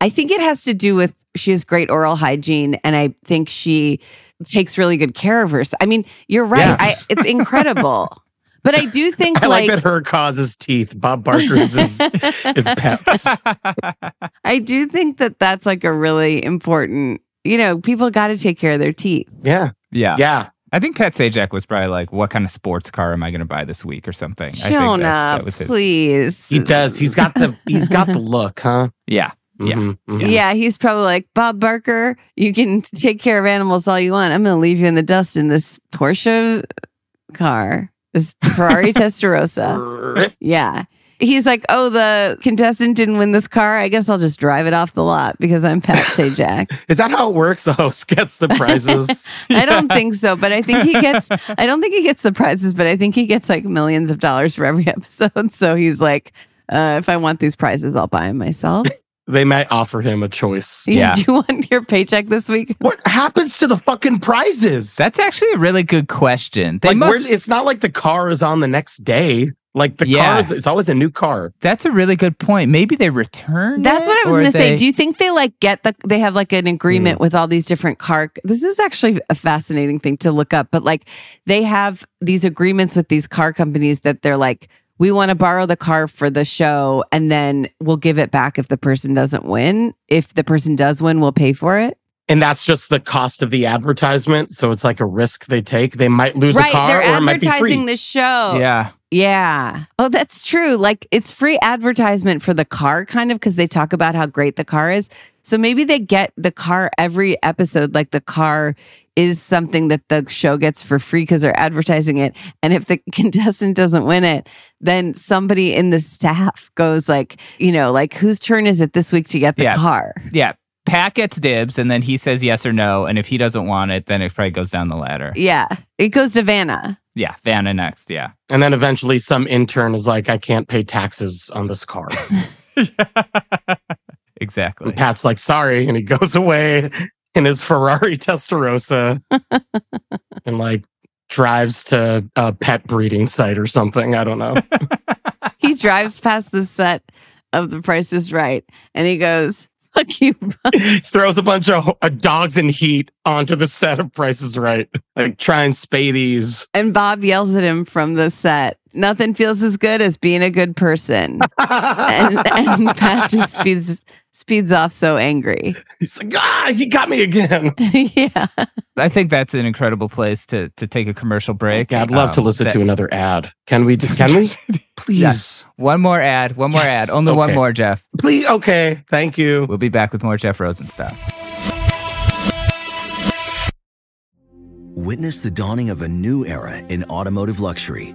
I think it has to do with she has great oral hygiene, and I think she takes really good care of herself. I mean, you're right. Yeah. I, it's incredible. But I do think I like, like, that her causes teeth. Bob Barker's is, is pets. I do think that that's like a really important, you know, people got to take care of their teeth. Yeah. yeah. Yeah. I think Pat Sajak was probably like, "What kind of sports car am I going to buy this week or something?" I think Jonah, that's, that was his. please. He does. He's got the he's got the look, huh? Yeah, Yeah. Mhm, mhm. Yeah. he's probably like, Bob Barker, you can take care of animals all you want. I'm going to leave you in the dust in this Porsche car, this Ferrari Testarossa. Yeah. He's like, oh, the contestant didn't win this car. I guess I'll just drive it off the lot because I'm Pat Sajak. Is that how it works? The host gets the prizes. I don't think so, but I think he gets, I don't think he gets the prizes, but I think he gets like millions of dollars for every episode. So he's like, uh, if I want these prizes, I'll buy them myself. They might offer him a choice. Yeah. Do you want your paycheck this week? What happens to the fucking prizes? that's actually a really good question. They like must. it's not like the car is on the next day. Like the Yeah. car is it's always a new car. That's a really good point. Maybe they return. That's it, what I was going to say. Do you think they like get the they have like an agreement hmm. with all these different car This is actually a fascinating thing to look up, but like they have these agreements with these car companies that they're like we want to borrow the car for the show and then we'll give it back if the person doesn't win. If the person does win, we'll pay for it. And that's just the cost of the advertisement. So it's like a risk they take. They might lose right, a car they're or it might be advertising free. the show. Yeah. Yeah. Oh, that's true. Like it's free advertisement for the car, kind of, because they talk about how great the car is. So maybe they get the car every episode, like the car is something that the show gets for free because they're advertising it. And if the contestant doesn't win it, then somebody in the staff goes like, you know, like whose turn is it this week to get the Yeah. car? Yeah. Pat gets dibs and then he says yes or no. And if he doesn't want it, then it probably goes down the ladder. Yeah. It goes to Vanna. Yeah, Vanna next. Yeah. And then eventually some intern is like, I can't pay taxes on this car. exactly. And Pat's like, sorry. And he goes away in his Ferrari Testarossa and like drives to a pet breeding site or something. I don't know. he drives past the set of The Price is Right and he goes, Fuck you. Throws a bunch of uh, dogs in heat onto the set of Price is Right. Like, try and spay these. And Bob yells at him from the set. Nothing feels as good as being a good person. and, and Pat just speeds speeds off so angry. He's like, ah, he got me again. yeah. I think that's an incredible place to to take a commercial break. Yeah, I'd love to Um, listen that- to another ad. Can we? do- Can we? Please. One more ad. One more Yes, ad. Only one more, Jeff. Please. Okay. Thank you. We'll be back with more Jeff Rosenstock. Witness the dawning of a new era in automotive luxury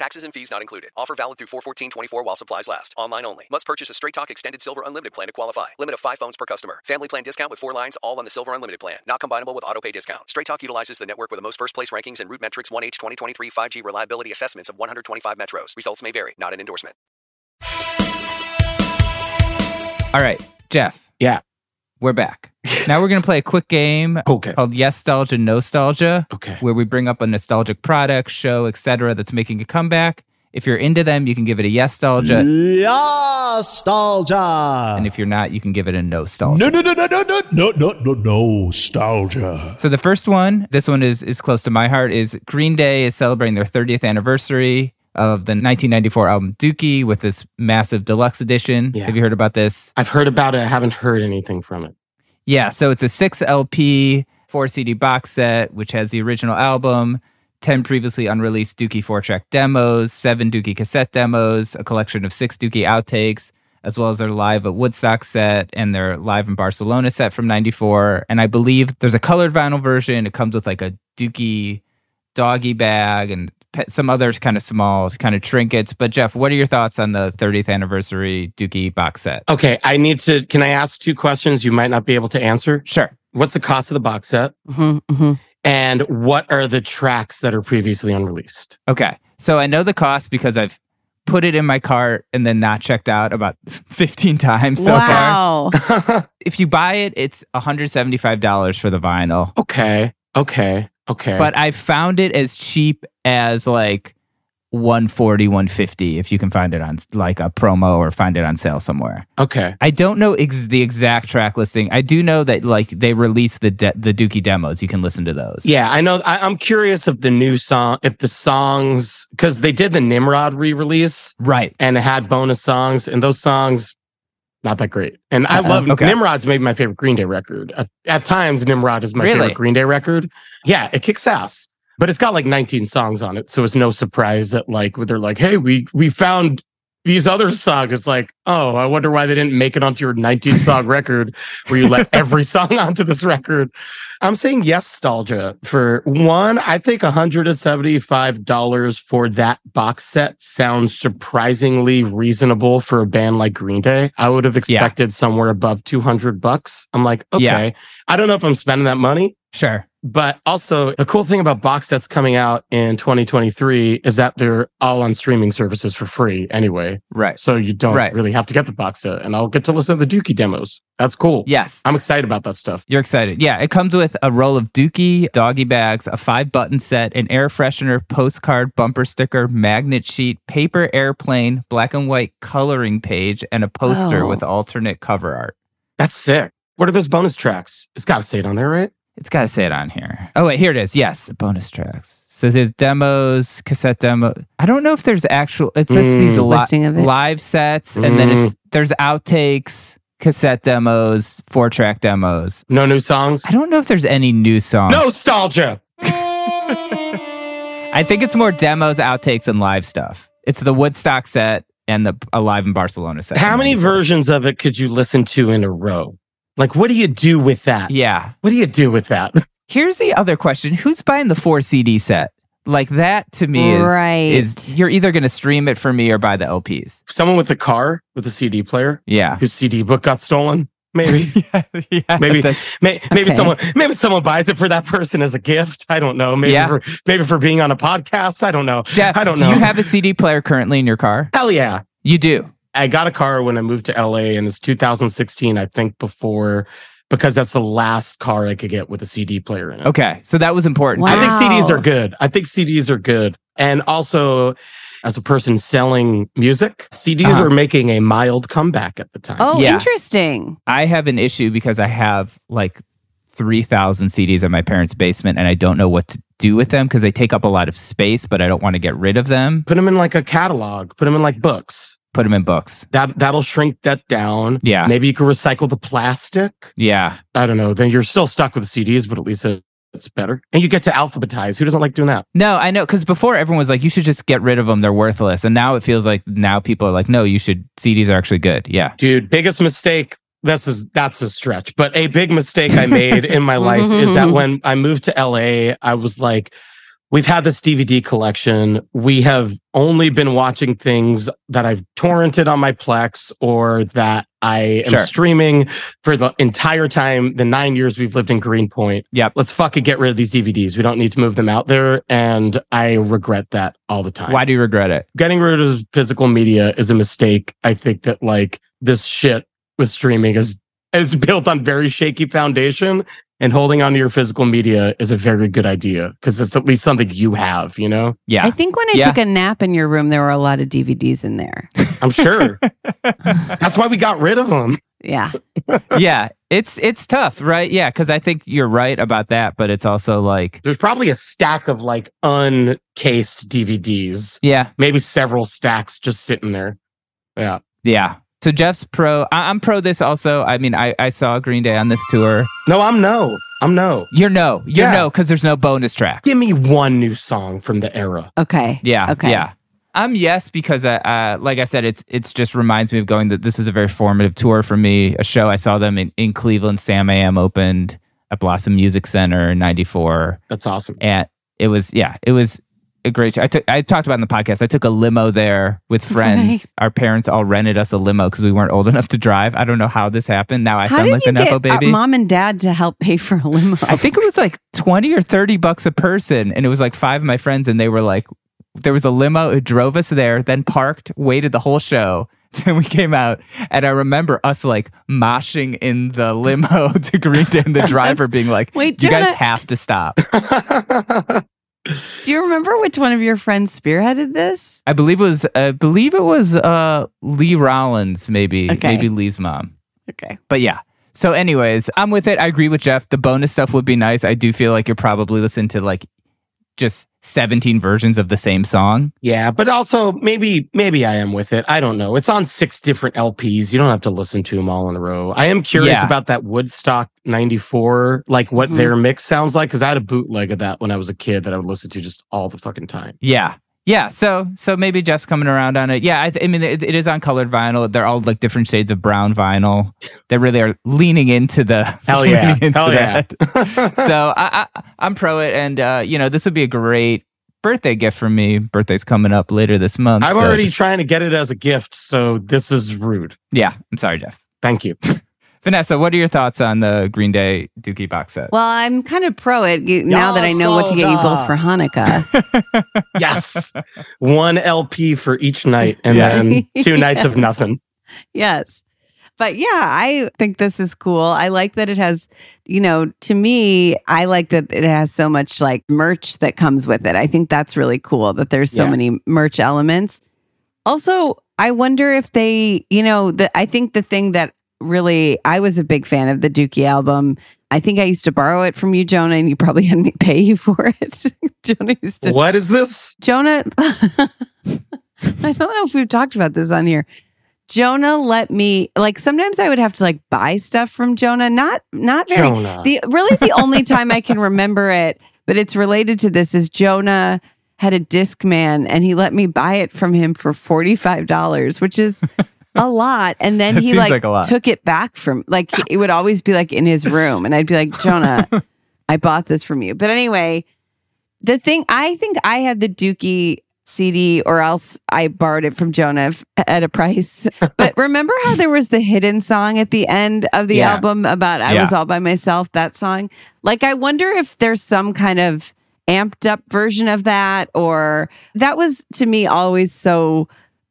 Taxes and fees not included. Offer valid through 41424 while supplies last. Online only. Must purchase a Straight Talk Extended Silver Unlimited plan to qualify. Limit of 5 phones per customer. Family plan discount with 4 lines all on the Silver Unlimited plan. Not combinable with auto pay discount. Straight Talk utilizes the network with the most first place rankings and RootMetrics 1H 2023 5G reliability assessments of 125 metros. Results may vary. Not an endorsement. All right, Jeff. Yeah. We're back. now we're going to play a quick game Okay. called Yes Nostalgia, Nostalgia, Okay. where we bring up a nostalgic product, show, etc. that's making a comeback. If you're into them, you can give it a yes nostalgia. Nostalgia. And if you're not, you can give it a no nostalgia. No no, no, no, no, no, no, no, no, no, nostalgia. So the first one, this one is is close to my heart, is Green Day is celebrating their 30th anniversary of the 1994 album Dookie with this massive deluxe edition. Yeah. Have you heard about this? I've heard about it. I haven't heard anything from it. Yeah, so it's a 6 LP, 4 CD box set which has the original album, 10 previously unreleased Dookie 4-track demos, 7 Dookie cassette demos, a collection of 6 Dookie outtakes, as well as their live at Woodstock set and their live in Barcelona set from 94. And I believe there's a colored vinyl version. It comes with like a Dookie doggy bag and some other kind of small kind of trinkets. But Jeff, what are your thoughts on the 30th anniversary Dookie box set? Okay. I need to. Can I ask two questions you might not be able to answer? Sure. What's the cost of the box set? hmm hmm And what are the tracks that are previously unreleased? Okay. So I know the cost because I've put it in my cart and then not checked out about 15 times so far. wow. If you buy it, it's $175 for the vinyl. okay. Okay. Okay. But I found it as cheap as like 140, 150 if you can find it on like a promo or find it on sale somewhere. okay. I don't know ex- the exact track listing. I do know that like they released the de- the Dookie demos. You can listen to those. Yeah, I know. I, I'm curious if the new song, if the songs, because they did the Nimrod re-release Right. and it had bonus songs, and those songs not that great. And I Uh-oh. love Okay. Nimrod's maybe my favorite Green Day record. At, at times, Nimrod is my Really? favorite Green Day record. Yeah, it kicks ass. But it's got like 19 songs on it, so it's no surprise that like they're like, "Hey, we we found these other songs." It's like, "Oh, I wonder why they didn't make it onto your 19 song record, where you let every song onto this record." I'm saying yes, nostalgia for one. I think 175 dollars for that box set sounds surprisingly reasonable for a band like Green Day. I would have expected somewhere above 200 bucks. I'm like, okay, Yeah. I don't know if I'm spending that money. Sure. But also, the cool thing about box sets coming out in 2023 is that they're all on streaming services for free anyway. Right. So you don't Right. really have to get the box set. And I'll get to listen to the Dookie demos. That's cool. Yes. I'm excited about that stuff. You're excited. Yeah, it comes with a roll of Dookie doggy bags, a five button set, an air freshener, postcard, bumper sticker, magnet sheet, paper airplane, black and white coloring page, and a poster Oh. with alternate cover art. That's sick. What are those bonus tracks? It's got to say it on there, right? It's got to say it on here. Oh, wait, here it is. Yes, bonus tracks. So there's demos, cassette demo. I don't know if there's actual, it says these Mm. li- Listing of it. live sets, and then it's there's outtakes, cassette demos, four track demos. No new songs? I don't know if there's any new songs. Nostalgia. I think it's more demos, outtakes, and live stuff. It's the Woodstock set and the Alive in Barcelona set. How many versions? versions of it could you listen to in a row? Like, what do you do with that? Yeah. What do you do with that? Here's the other question: Who's buying the four CD set? Like that to me is Right. is you're either going to stream it for me or buy the LPs. Someone with a car with a CD player Yeah. whose CD book got stolen? Maybe. yeah, yeah, Maybe- May- maybe Okay. someone maybe someone buys it for that person as a gift. I don't know. Maybe Yeah. for maybe for being on a podcast. I don't know. Jeff, I don't know. do know. you have a CD player currently in your car? Hell yeah. You do. I got a car when I moved to LA and it's 2016, I think before because that's the last car I could get with a CD player in it. Okay, so that was important. Wow. I think CDs are good. I think CDs are good. And also as a person selling music, CDs Uh-huh. are making a mild comeback at the time. Oh, Yeah. interesting. I have an issue because I have like 3,000 CDs in my parents' basement and I don't know what to do with them because they take up a lot of space, but I don't want to get rid of them. Put them in like a catalog, put them in like books. Put them in books. That that'll shrink that down. Yeah. Maybe you can recycle the plastic. Yeah. I don't know. Then you're still stuck with the CDs, but at least it- it's better. And you get to alphabetize. Who doesn't like doing that? No, I know because before everyone was like, you should just get rid of them. They're worthless. And now it feels like now people are like, no, you should. CDs are actually good. Yeah. Dude, biggest mistake. This is that's a stretch, but a big mistake I made in my life is that when I moved to LA, I was like, we've had this DVD collection. We have only been watching things that I've torrented on my Plex or that I am Sure. streaming for the entire time, the nine years we've lived in Greenpoint. Yep. Let's fucking get rid of these DVDs. We don't need to move them out there. And I regret that all the time Why do you regret it? getting rid of physical media is a mistake. I think that like this shit with streaming is is built on very shaky foundation and holding on to your physical media is a very good idea because it's at least something you have, you know? Yeah. I think when I Yeah. took a nap in your room, there were a lot of DVDs in there. I'm sure. That's why we got rid of them. Yeah. yeah. It's it's tough, right? Yeah, because I think you're right about that, but it's also like, There's probably a stack of like uncased DVDs, yeah, maybe several stacks just sitting there. Yeah. yeah. So Jeff's pro. I, I'm pro this also. I mean, I, I saw Green Day on this tour. No, I'm no. I'm no. You're no. You're Yeah. no because there's no bonus track. Give me one new song from the era. Okay. Yeah. Okay. Yeah. I'm yes because uh, uh, like I said, it's it's just reminds me of going that this was a very formative tour for me. A show I saw them in, in Cleveland. Samiam opened at Blossom Music Center in '94, That's awesome. and it was yeah, it was a great. I took. I talked about in the podcast. I took a limo there with friends. Right. Our parents all rented us a limo because we weren't old enough to drive. I don't know how this happened. Now I How sound like an the nepo uh, baby. mom and dad to help pay for a limo? I think it was like 20 or 30 bucks a person. And it was like five of my friends, and they were like, there was a limo. It drove us there, then parked, waited the whole show. Then we came out, and I remember us like moshing in the limo to Green Day, and the driver being like, Wait, "You guys Jonah- have to stop." Do you remember which one of your friends spearheaded this? I believe it was, I believe it was uh, Lee Rollins, maybe, Okay. maybe Lee's mom. Okay. But yeah. So, anyways, I'm with it. I agree with Jeff. The bonus stuff would be nice. I do feel like you're probably listening to like just 17 versions of the same song. yeah, but also maybe maybe I am with it. I don't know. It's on six different LPs. You don't have to listen to them all in a row. I am curious Yeah. about that Woodstock 94, like what Mhm. their mix sounds like cuz I had a bootleg of that when I was a kid that I would listen to just all the fucking time. Yeah. Yeah. So, so maybe Jeff's coming around on it. Yeah. I, th- I mean, it, it is on colored vinyl. They're all like different shades of brown vinyl. They really are leaning into the Hell yeah. Hell yeah. that. so I, I, I'm pro it. And, uh, you know, this would be a great birthday gift for me. Birthday's coming up later this month. I'm so already just- trying to get it as a gift, so this is rude. Yeah. I'm sorry, Jeff. Thank you. Vanessa, what are your thoughts on the Green Day Dookie box set? Well, I'm kind of pro it g- now that I know what to get you both for Hanukkah. yes. One LP for each night and Yeah. then two nights of nothing. yes. But yeah, I think this is cool. I like that it has, you know, to me, I like that it has so much like merch that comes with it. I think that's really cool that there's so Yeah. many merch elements. Also, I wonder if they, you know, the I think the thing that really I was a big fan of the Dookie album. I think I used to borrow it from you, Jonah, and you probably had me pay you for it. Jonah used to What is this? Jonah, I don't know if we've talked about this on here. Jonah let me like sometimes I would have to like buy stuff from Jonah. Not not very Jonah. the really the only time I can remember it, but it's related to this is Jonah had a disc man and he let me buy it from him for $45, which is a lot. And then he like, like a lot. took it back from like he- it would always be like in his room. And I'd be like, Jonah, I bought this from you. But anyway, the thing I think I had the Dookie CD or else I borrowed it from Jonah f- at a price. But remember how there was the hidden song at the end of the Yeah. album about I Yeah. was all by myself, that song? Like I wonder if there's some kind of amped up version of that or that was to me always so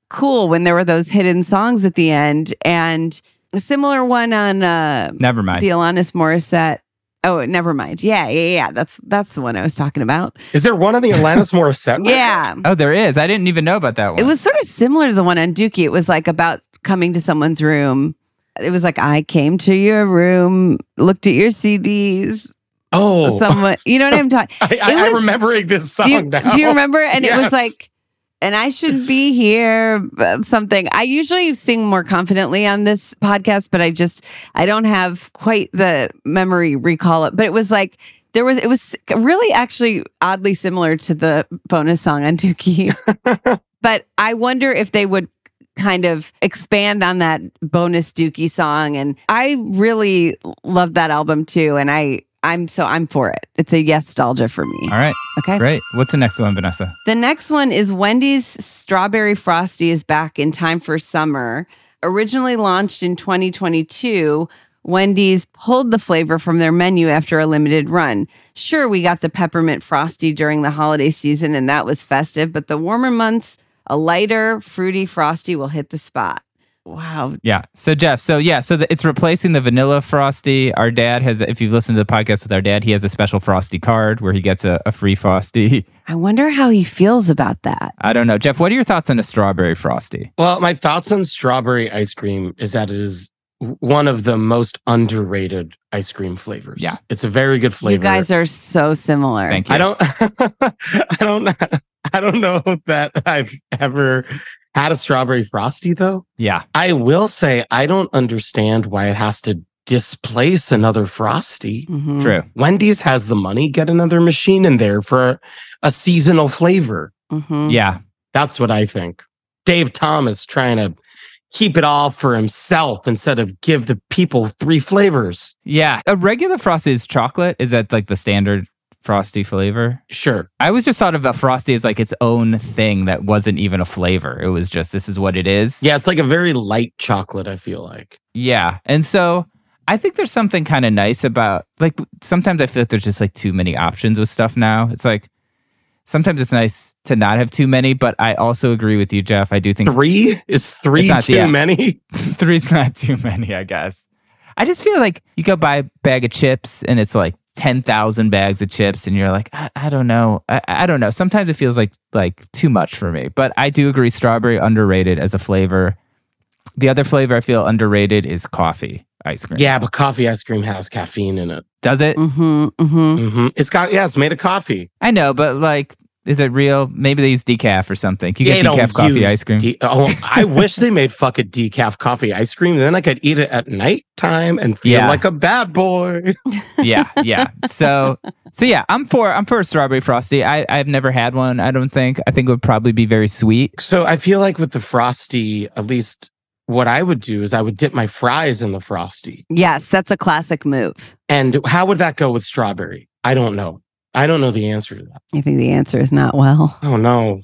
cool when there were those hidden songs at the end and a similar one on uh Never mind. the Alanis Morissette. Oh, never mind. Yeah, yeah, yeah. That's that's the one I was talking about. Is there one of the Alanis Morissette? Yeah. Oh, there is. I didn't even know about that one. It was sort of similar to the one on Dookie. It was like about coming to someone's room. It was like I came to your room, looked at your CDs. Oh, Someone, you know what I'm talking. I, I, it I'm remembering this song Do you, now. do you remember? And it was like, and I should be here. Uh, something I usually sing more confidently on this podcast, but I just I don't have quite the memory recall it. But it was like there was it was really actually oddly similar to the bonus song on Dookie. but I wonder if they would kind of expand on that bonus Dookie song. And I really love that album too. And I I'm so I'm for it. It's a yes nostalgia for me. All right. Okay. Great. What's the next one, Vanessa? The next one is Wendy's Strawberry Frosty is back in time for summer. Originally launched in 2022, Wendy's pulled the flavor from their menu after a limited run. Sure, we got the peppermint frosty during the holiday season and that was festive, but the warmer months, a lighter, fruity frosty will hit the spot. Wow. Yeah. So Jeff. So yeah. So the, it's replacing the vanilla frosty. Our dad has. If you've listened to the podcast with our dad, he has a special frosty card where he gets a, a free frosty. I wonder how he feels about that. I don't know, Jeff. What are your thoughts on a strawberry frosty? Well, my thoughts on strawberry ice cream is that it is one of the most underrated ice cream flavors. Yeah. It's a very good flavor. You guys are so similar. Thank you. I don't I don't I don't know that I've ever had a strawberry frosty though. Yeah. I will say I don't understand why it has to displace another frosty. Mhm. True. Wendy's has the money, get another machine in there for a seasonal flavor. Mhm. Yeah. That's what I think. Dave Thomas trying to keep it all for himself instead of give the people three flavors. Yeah. A regular frosty is chocolate. Is that like the standard frosty flavor. Sure. I always just thought of a frosty as like its own thing that wasn't even a flavor. It was just this is what it is. Yeah, it's like a very light chocolate, I feel like. Yeah. And so I think there's something kind of nice about like sometimes I feel like there's just like too many options with stuff now. It's like sometimes it's nice to not have too many, but I also agree with you, Jeff. I do think Three? Is three not- too yeah. many? three's not too many, I guess. I just feel like you go buy a bag of chips and it's like 10,000 bags of chips and you're like, I, I don't know. I, I don't know. Sometimes it feels like like too much for me, but I do agree strawberry underrated as a flavor. The other flavor I feel underrated is coffee ice cream. Yeah, but coffee ice cream has caffeine in it. Does it? Mm-hmm. Mm-hmm. hmm It's got yeah, it's made of coffee. I know, but like, is it real? Maybe they use decaf or something. You They get decaf coffee ice cream. de- oh, I wish they made fucking decaf coffee ice cream. Then I could eat it at nighttime and feel Yeah. like a bad boy. yeah, yeah. So, so yeah, I'm for I'm for a strawberry frosty. I I've never had one. I don't think. I think it would probably be very sweet. So I feel like with the frosty, at least what I would do is I would dip my fries in the frosty. Yes, that's a classic move. And how would that go with strawberry? I don't know. I don't know the answer to that. I think the answer is not well, Oh no.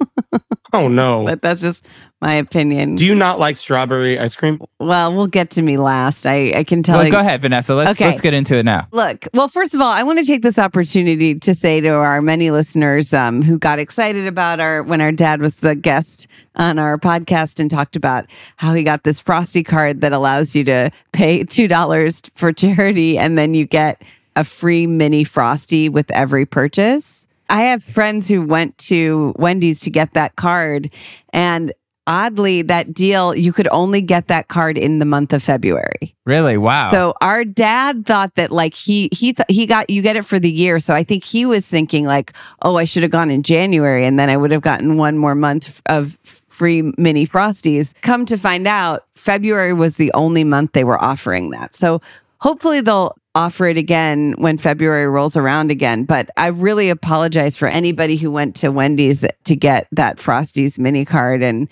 oh no. but that's just my opinion. Do you not like strawberry ice cream? well, we'll get to me last. I, I can tell Well, you. go ahead, Vanessa. Let's Okay. let's get into it now. Look, well, first of all, I want to take this opportunity to say to our many listeners um, who got excited about our when our dad was the guest on our podcast and talked about how he got this frosty card that allows you to pay two dollars for charity and then you get a free mini frosty with every purchase. I have friends who went to Wendy's to get that card and oddly that deal you could only get that card in the month of February. Really? Wow. So our dad thought that like he he th- he got you get it for the year. So I think he was thinking like, oh, I should have gone in January and then I would have gotten one more month of free mini frosties. Come to find out, February was the only month they were offering that. So hopefully they'll offer it again when February rolls around again. But I really apologize for anybody who went to Wendy's to get that Frosties mini card and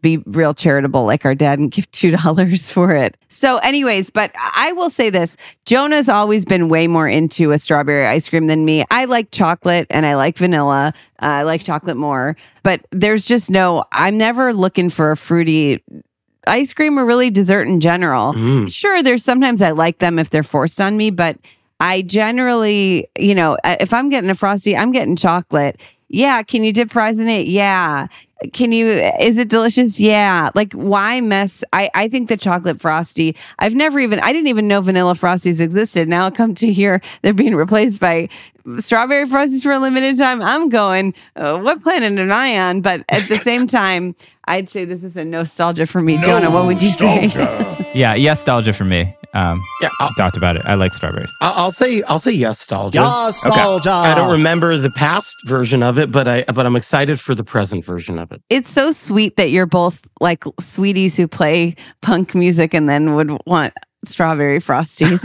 be real charitable like our dad and give two dollars for it. So, anyways, but I will say this: Jonah's always been way more into a strawberry ice cream than me. I like chocolate and I like vanilla. Uh, I like chocolate more, but there's just no. I'm never looking for a fruity ice cream or really dessert in general. Mm. Sure, there's sometimes I like them if they're forced on me, but I generally, you know, if I'm getting a frosty, I'm getting chocolate. Yeah, can you dip fries in it? Yeah. Can you is it delicious? Yeah. Like why mess I I think the chocolate frosty. I've never even I didn't even know vanilla frosties existed. Now I come to hear they're being replaced by strawberry frosties for a limited time. I'm going, uh, what planet am I on? But at the same time, I'd say this is a nostalgia for me. Jonah, what would you say? Yeah, yes, nostalgia for me. Um, Yeah, I'll, talked about it. I like strawberries. I'll I'll say I'll say yes, nostalgia. Nostalgia. I don't remember the past version of it, but I but I'm excited for the present version of it. it's so sweet that you're both like sweeties who play punk music and then would want strawberry frosties.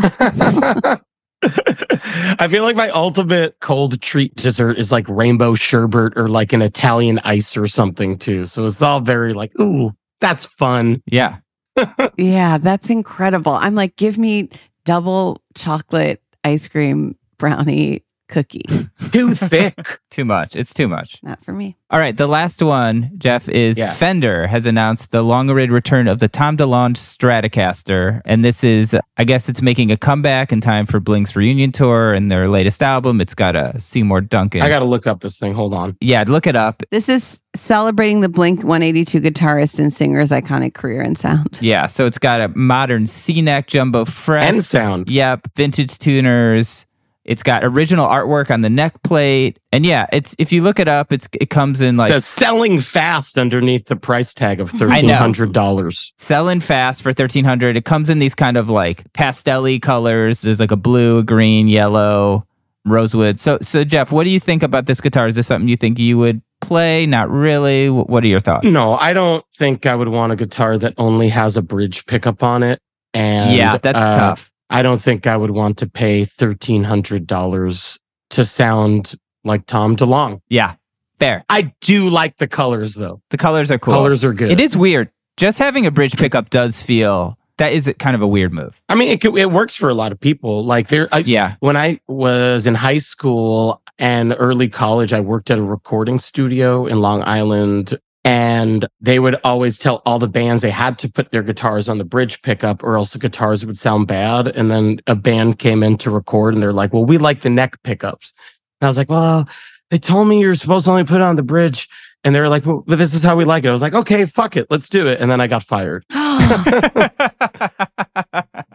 I feel like my ultimate cold treat dessert is like rainbow sherbet or like an Italian ice or something too. So it's all very like, ooh, that's fun. Yeah. yeah, that's incredible. I'm like, give me double chocolate ice cream brownie cookie. Too thick. Too much. It's too much. Not for me. All right. The last one, Jeff, is Yeah. Fender has announced the long awaited return of the Tom DeLonge Stratocaster. And this is, I guess it's making a comeback in time for Blink's reunion tour and their latest album. It's got a Seymour Duncan. I got to look up this thing. Hold on. yeah, look it up. This is celebrating the Blink 182 guitarist and singer's iconic career and sound. Yeah. So it's got a modern C neck jumbo fret. And sound. Yep. Vintage tuners. It's got original artwork on the neck plate. And yeah, it's if you look it up, it's it comes in like says selling fast underneath the price tag of thirteen hundred dollars. selling fast for 1300 it comes in these kind of like pastel colors. There's like a blue green yellow rosewood. So so jeff what do you think about this guitar? Is this something you think you would play? Not really. What are your thoughts? No, I don't think I would want a guitar that only has a bridge pickup on it. And yeah that's uh, tough I don't think I would want to pay thirteen hundred dollars to sound like Tom DeLonge. yeah fair I do like the colors though. the colors are cool Colors are good. it is weird just having a bridge pickup does feel That is kind of a weird move. I mean, it could, it works for a lot of people. Like there, I, Yeah. when I was in high school and early college, I worked at a recording studio in Long Island. And they would always tell all the bands they had to put their guitars on the bridge pickup or else the guitars would sound bad. And then a band came in to record and they're like, well, we like the neck pickups. And I was like, well, they told me you're supposed to only put it on the bridge. And they were like, well, but this is how we like it. I was like, okay, fuck it. Let's do it. And then I got fired.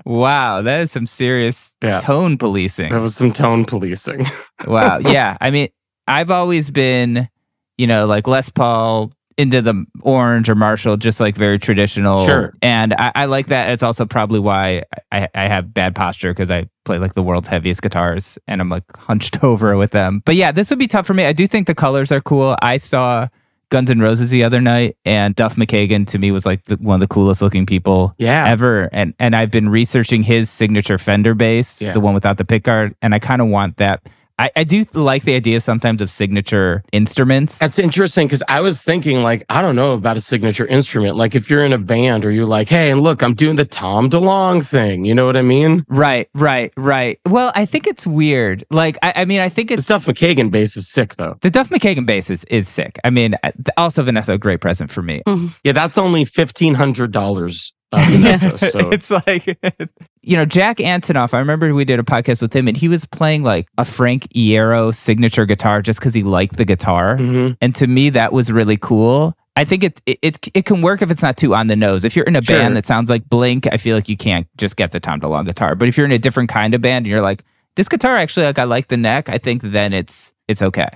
wow, that is some serious Yeah. tone policing. That was some tone policing. wow. Yeah. I mean, I've always been, you know, like Les Paul into the orange or Marshall, just like very traditional. Sure. And I, I like that. It's also probably why I, I have bad posture because I play like the world's heaviest guitars and I'm like hunched over with them. But yeah, this would be tough for me. I do think the colors are cool. I saw Guns N' Roses the other night and Duff McKagan to me was like the, one of the coolest looking people Yeah. ever. And and I've been researching his signature Fender bass, Yeah. the one without the pickguard, and I kind of want that. I, I do like the idea sometimes of signature instruments. That's interesting because I was thinking, like, I don't know about a signature instrument. Like, if you're in a band or you're like, hey, and look, I'm doing the Tom DeLonge thing. You know what I mean? right, right, right. Well, I think it's weird. Like, I, I mean, I think it's. The it's Duff McKagan bass is sick, though. the Duff McKagan bass is, is sick. I mean, uh, also Vanessa, a great present for me. Yeah, that's only $1,500 uh, Vanessa. So, it's like you know jack antonoff i remember we did a podcast with him and he was playing like a frank iero signature guitar just because he liked the guitar. Mhm. and to me that was really cool. I think it, it it it can work if it's not too on the nose. If you're in a Sure. band that sounds like blink i feel like you can't just get the tom delonge guitar. But if you're in a different kind of band and you're like this guitar actually like i like the neck i think then it's it's okay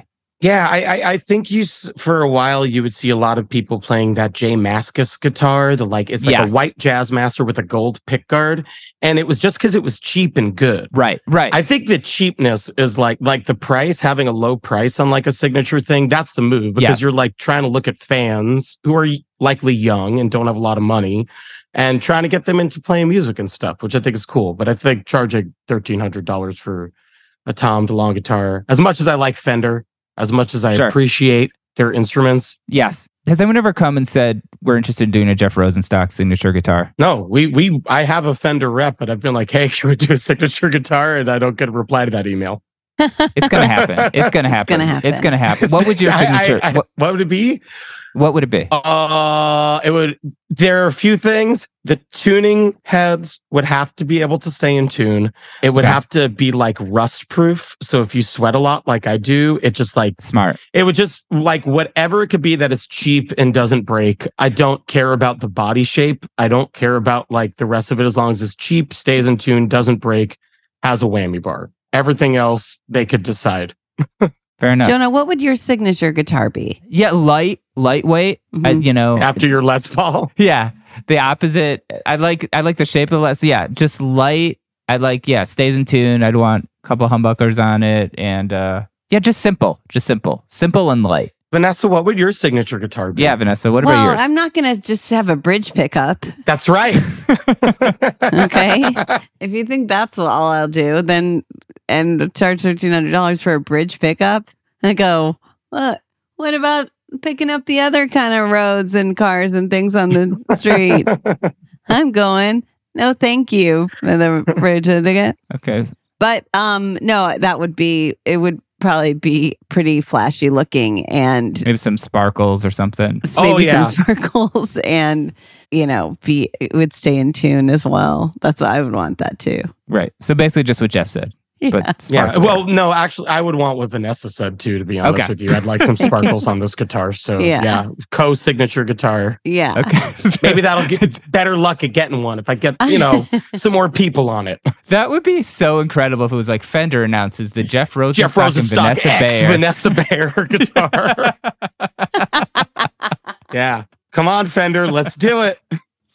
yeah, I, I, I think you, for a while, you would see a lot of people playing that Jay Mascis guitar, the like, it's like Yes. a white jazz master with a gold pickguard. And it was just because it was cheap and good. right right I think the cheapness is like like the price, having a low price on like a signature thing. That's the move because Yeah. you're like trying to look at fans who are likely young and don't have a lot of money, and trying to get them into playing music and stuff, which I think is cool. But I think charging thirteen hundred dollars for a Tom DeLonge guitar, as much as I like Fender, as much as I Sure. appreciate their instruments, yes has anyone ever come and said we're interested in doing a jeff rosenstock signature guitar no, we we I have a Fender rep, but I've been like, hey, can we do a signature guitar? And I don't get a reply to that email. it's gonna happen it's gonna happen. It's happen gonna happen. it's gonna happen what would your I- I- signature I- what, what would it be? What would it be Uh, it would. There are a few things. The tuning heads would have to be able to stay in tune. It would Okay. have to be like rust proof. So if you sweat a lot, like I do, it just like smart it would just like whatever it could be that it's cheap and doesn't break. I don't care about the body shape. I don't care about like the rest of it as long as it's cheap, stays in tune, doesn't break, has a whammy bar. Everything else they could decide. fair enough Jonah, what would your signature guitar be? yeah light lightweight I, Mhm. you know After your Les Paul, yeah the opposite i like i like the shape of the less yeah just light i like yeah stays in tune i'd want a couple humbuckers on it and uh yeah just simple just simple simple and light Vanessa, what would your signature guitar be? yeah vanessa what about well, yours I'm not going to just have a bridge pickup. That's right. Okay. if you think that's all I'll do, then and charge thirteen hundred dollars for a bridge pickup, I go, what? What about picking up the other kind of roads and cars and things on the street? I'm going. No, thank you for the bridge ticket. okay But um, no, that would be. It would probably be pretty flashy looking and maybe some sparkles or something maybe Oh, yeah. some sparkles and you know be it would stay in tune as well. That's what I would want that too. right so basically just what jeff said Yeah. but Yeah. sparkly. Well, no, actually, I would want what Vanessa said too. To be honest Okay. with you, I'd like some sparkles on this guitar. So Yeah. yeah, co-signature guitar. yeah. okay Maybe that'll get better luck at getting one if I get you know some more people on it. that would be so incredible if it was like fender announces the jeff rosenstock, Jeff and vanessa X bayer Vanessa Bayer guitar. yeah, come on, Fender, let's do it.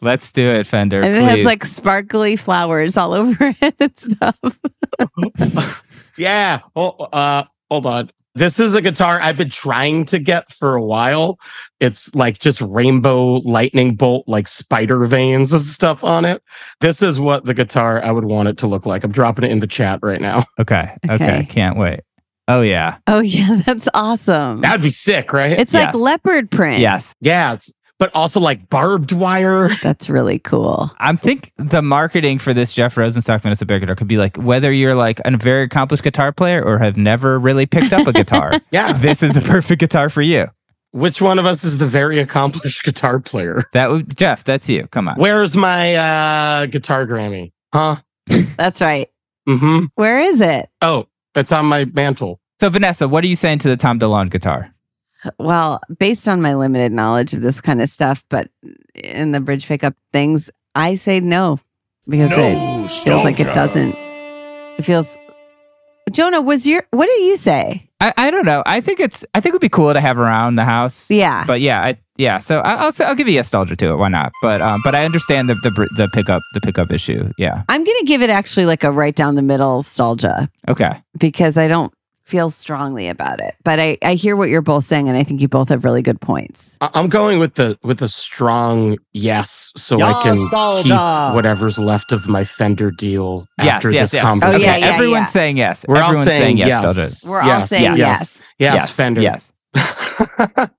Let's do it fender and it has like sparkly flowers all over it and stuff. Yeah. Oh, uh, hold on. This is a guitar I've been trying to get for a while. It's like just rainbow lightning bolt, like spider veins and stuff on it. This is what the guitar I would want it to look like. I'm dropping it in the chat right now. okay okay Okay. can't wait oh yeah Oh yeah, that's awesome. That'd be sick, right? it's yes. like leopard print. yes yeah. It's but also like barbed wire. That's really cool. I think the marketing for this Jeff Rosenstock Vanessa Bayer guitar could be like whether you're like a very accomplished guitar player or have never really picked up a guitar. Yeah. this is a perfect guitar for you. Which one of us is the very accomplished guitar player? That would Jeff. That's you. Come on. Where's my uh guitar Grammy? Huh? That's right. Mm-hmm. Where is it? Oh, it's on my mantle. So Vanessa, what are you saying to the Tom DeLonge guitar? Well, based on my limited knowledge of this kind of stuff, but in the bridge pickup things, I say no because it feels like it doesn't. It feels. Jonah, was your what do you say? I, I don't know. I think it's I think it would be cool to have around the house. Yeah. But yeah, I yeah. So I, I'll say- I'll give you a nostalgia to it. Why not? But um, but I understand the the the pickup the pickup issue. Yeah. I'm gonna give it actually like a right down the middle nostalgia Okay. because I don't feel strongly about it. But I, I hear what you're both saying, and I think you both have really good points. I- I'm going with the with a strong yes, so I can Nostalgia. keep whatever's left of my Fender deal Yes. after yes. this yes. conversation. Oh, yeah, Okay, yeah, Everyone's yeah. saying yes. We're all Everyone's saying yes. yes. We're all Yes, saying yes. yes. Yes, Fender. Yes.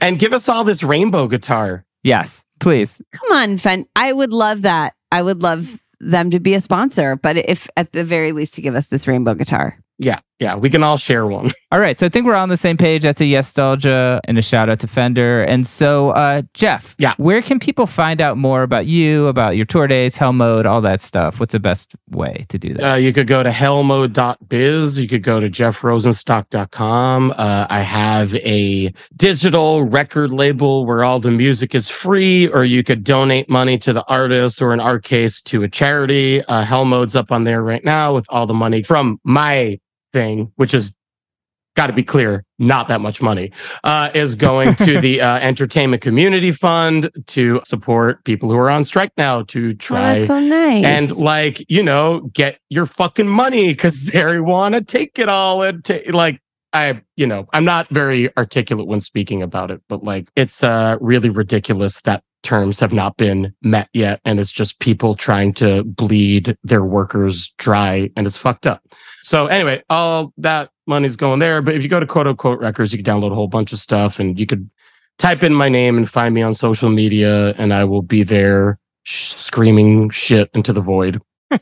and give us all this rainbow guitar. Yes. Please. Come on, Fen. I would love that. I would love them to be a sponsor, but if at the very least to give us this rainbow guitar. Yeah, yeah, we can all share one. All right. So I think we're on the same page. That's a yes nostalgia and a shout out to Fender. And so uh Jeff, Yeah. where can people find out more about you, about your tour dates, HELLMODE, all that stuff? What's the best way to do that? Uh, you could go to hellmode.biz. You could go to jeffrosenstock.com. Uh, I have a digital record label where all the music is free, or you could donate money to the artist, or in our case, to a charity. Uh, Hellmode's up on there right now with all the money from my thing, which is got to be clear, not that much money, uh, is going to the uh, Entertainment Community Fund to support people who are on strike now to Oh, try that's so nice. and like you know get your fucking money because they want to take it all and ta- like i you know i'm not very articulate when speaking about it but like it's uh really ridiculous that terms have not been met yet and it's just people trying to bleed their workers dry and it's fucked up so anyway all that money's going there but if you go to quote unquote records you can download a whole bunch of stuff and you could type in my name and find me on social media and i will be there sh- screaming shit into the void.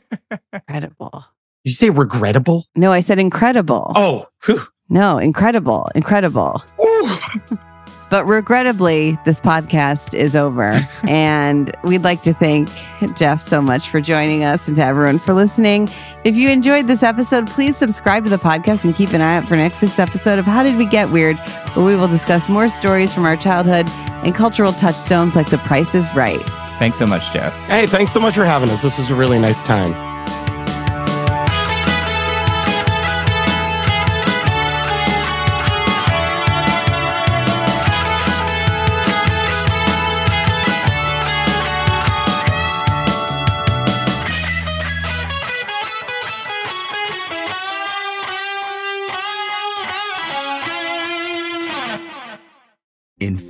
incredible. Did you say regrettable? No, I said incredible. Oh, whew. No, incredible, incredible. Ooh. But regrettably, this podcast is over. and we'd like to thank Jeff so much for joining us and to everyone for listening. If you enjoyed this episode, please subscribe to the podcast and keep an eye out for next week's episode of How Did We Get Weird, where we will discuss more stories from our childhood and cultural touchstones like The Price is Right. Thanks so much, Jeff. Hey, thanks so much for having us. This was a really nice time.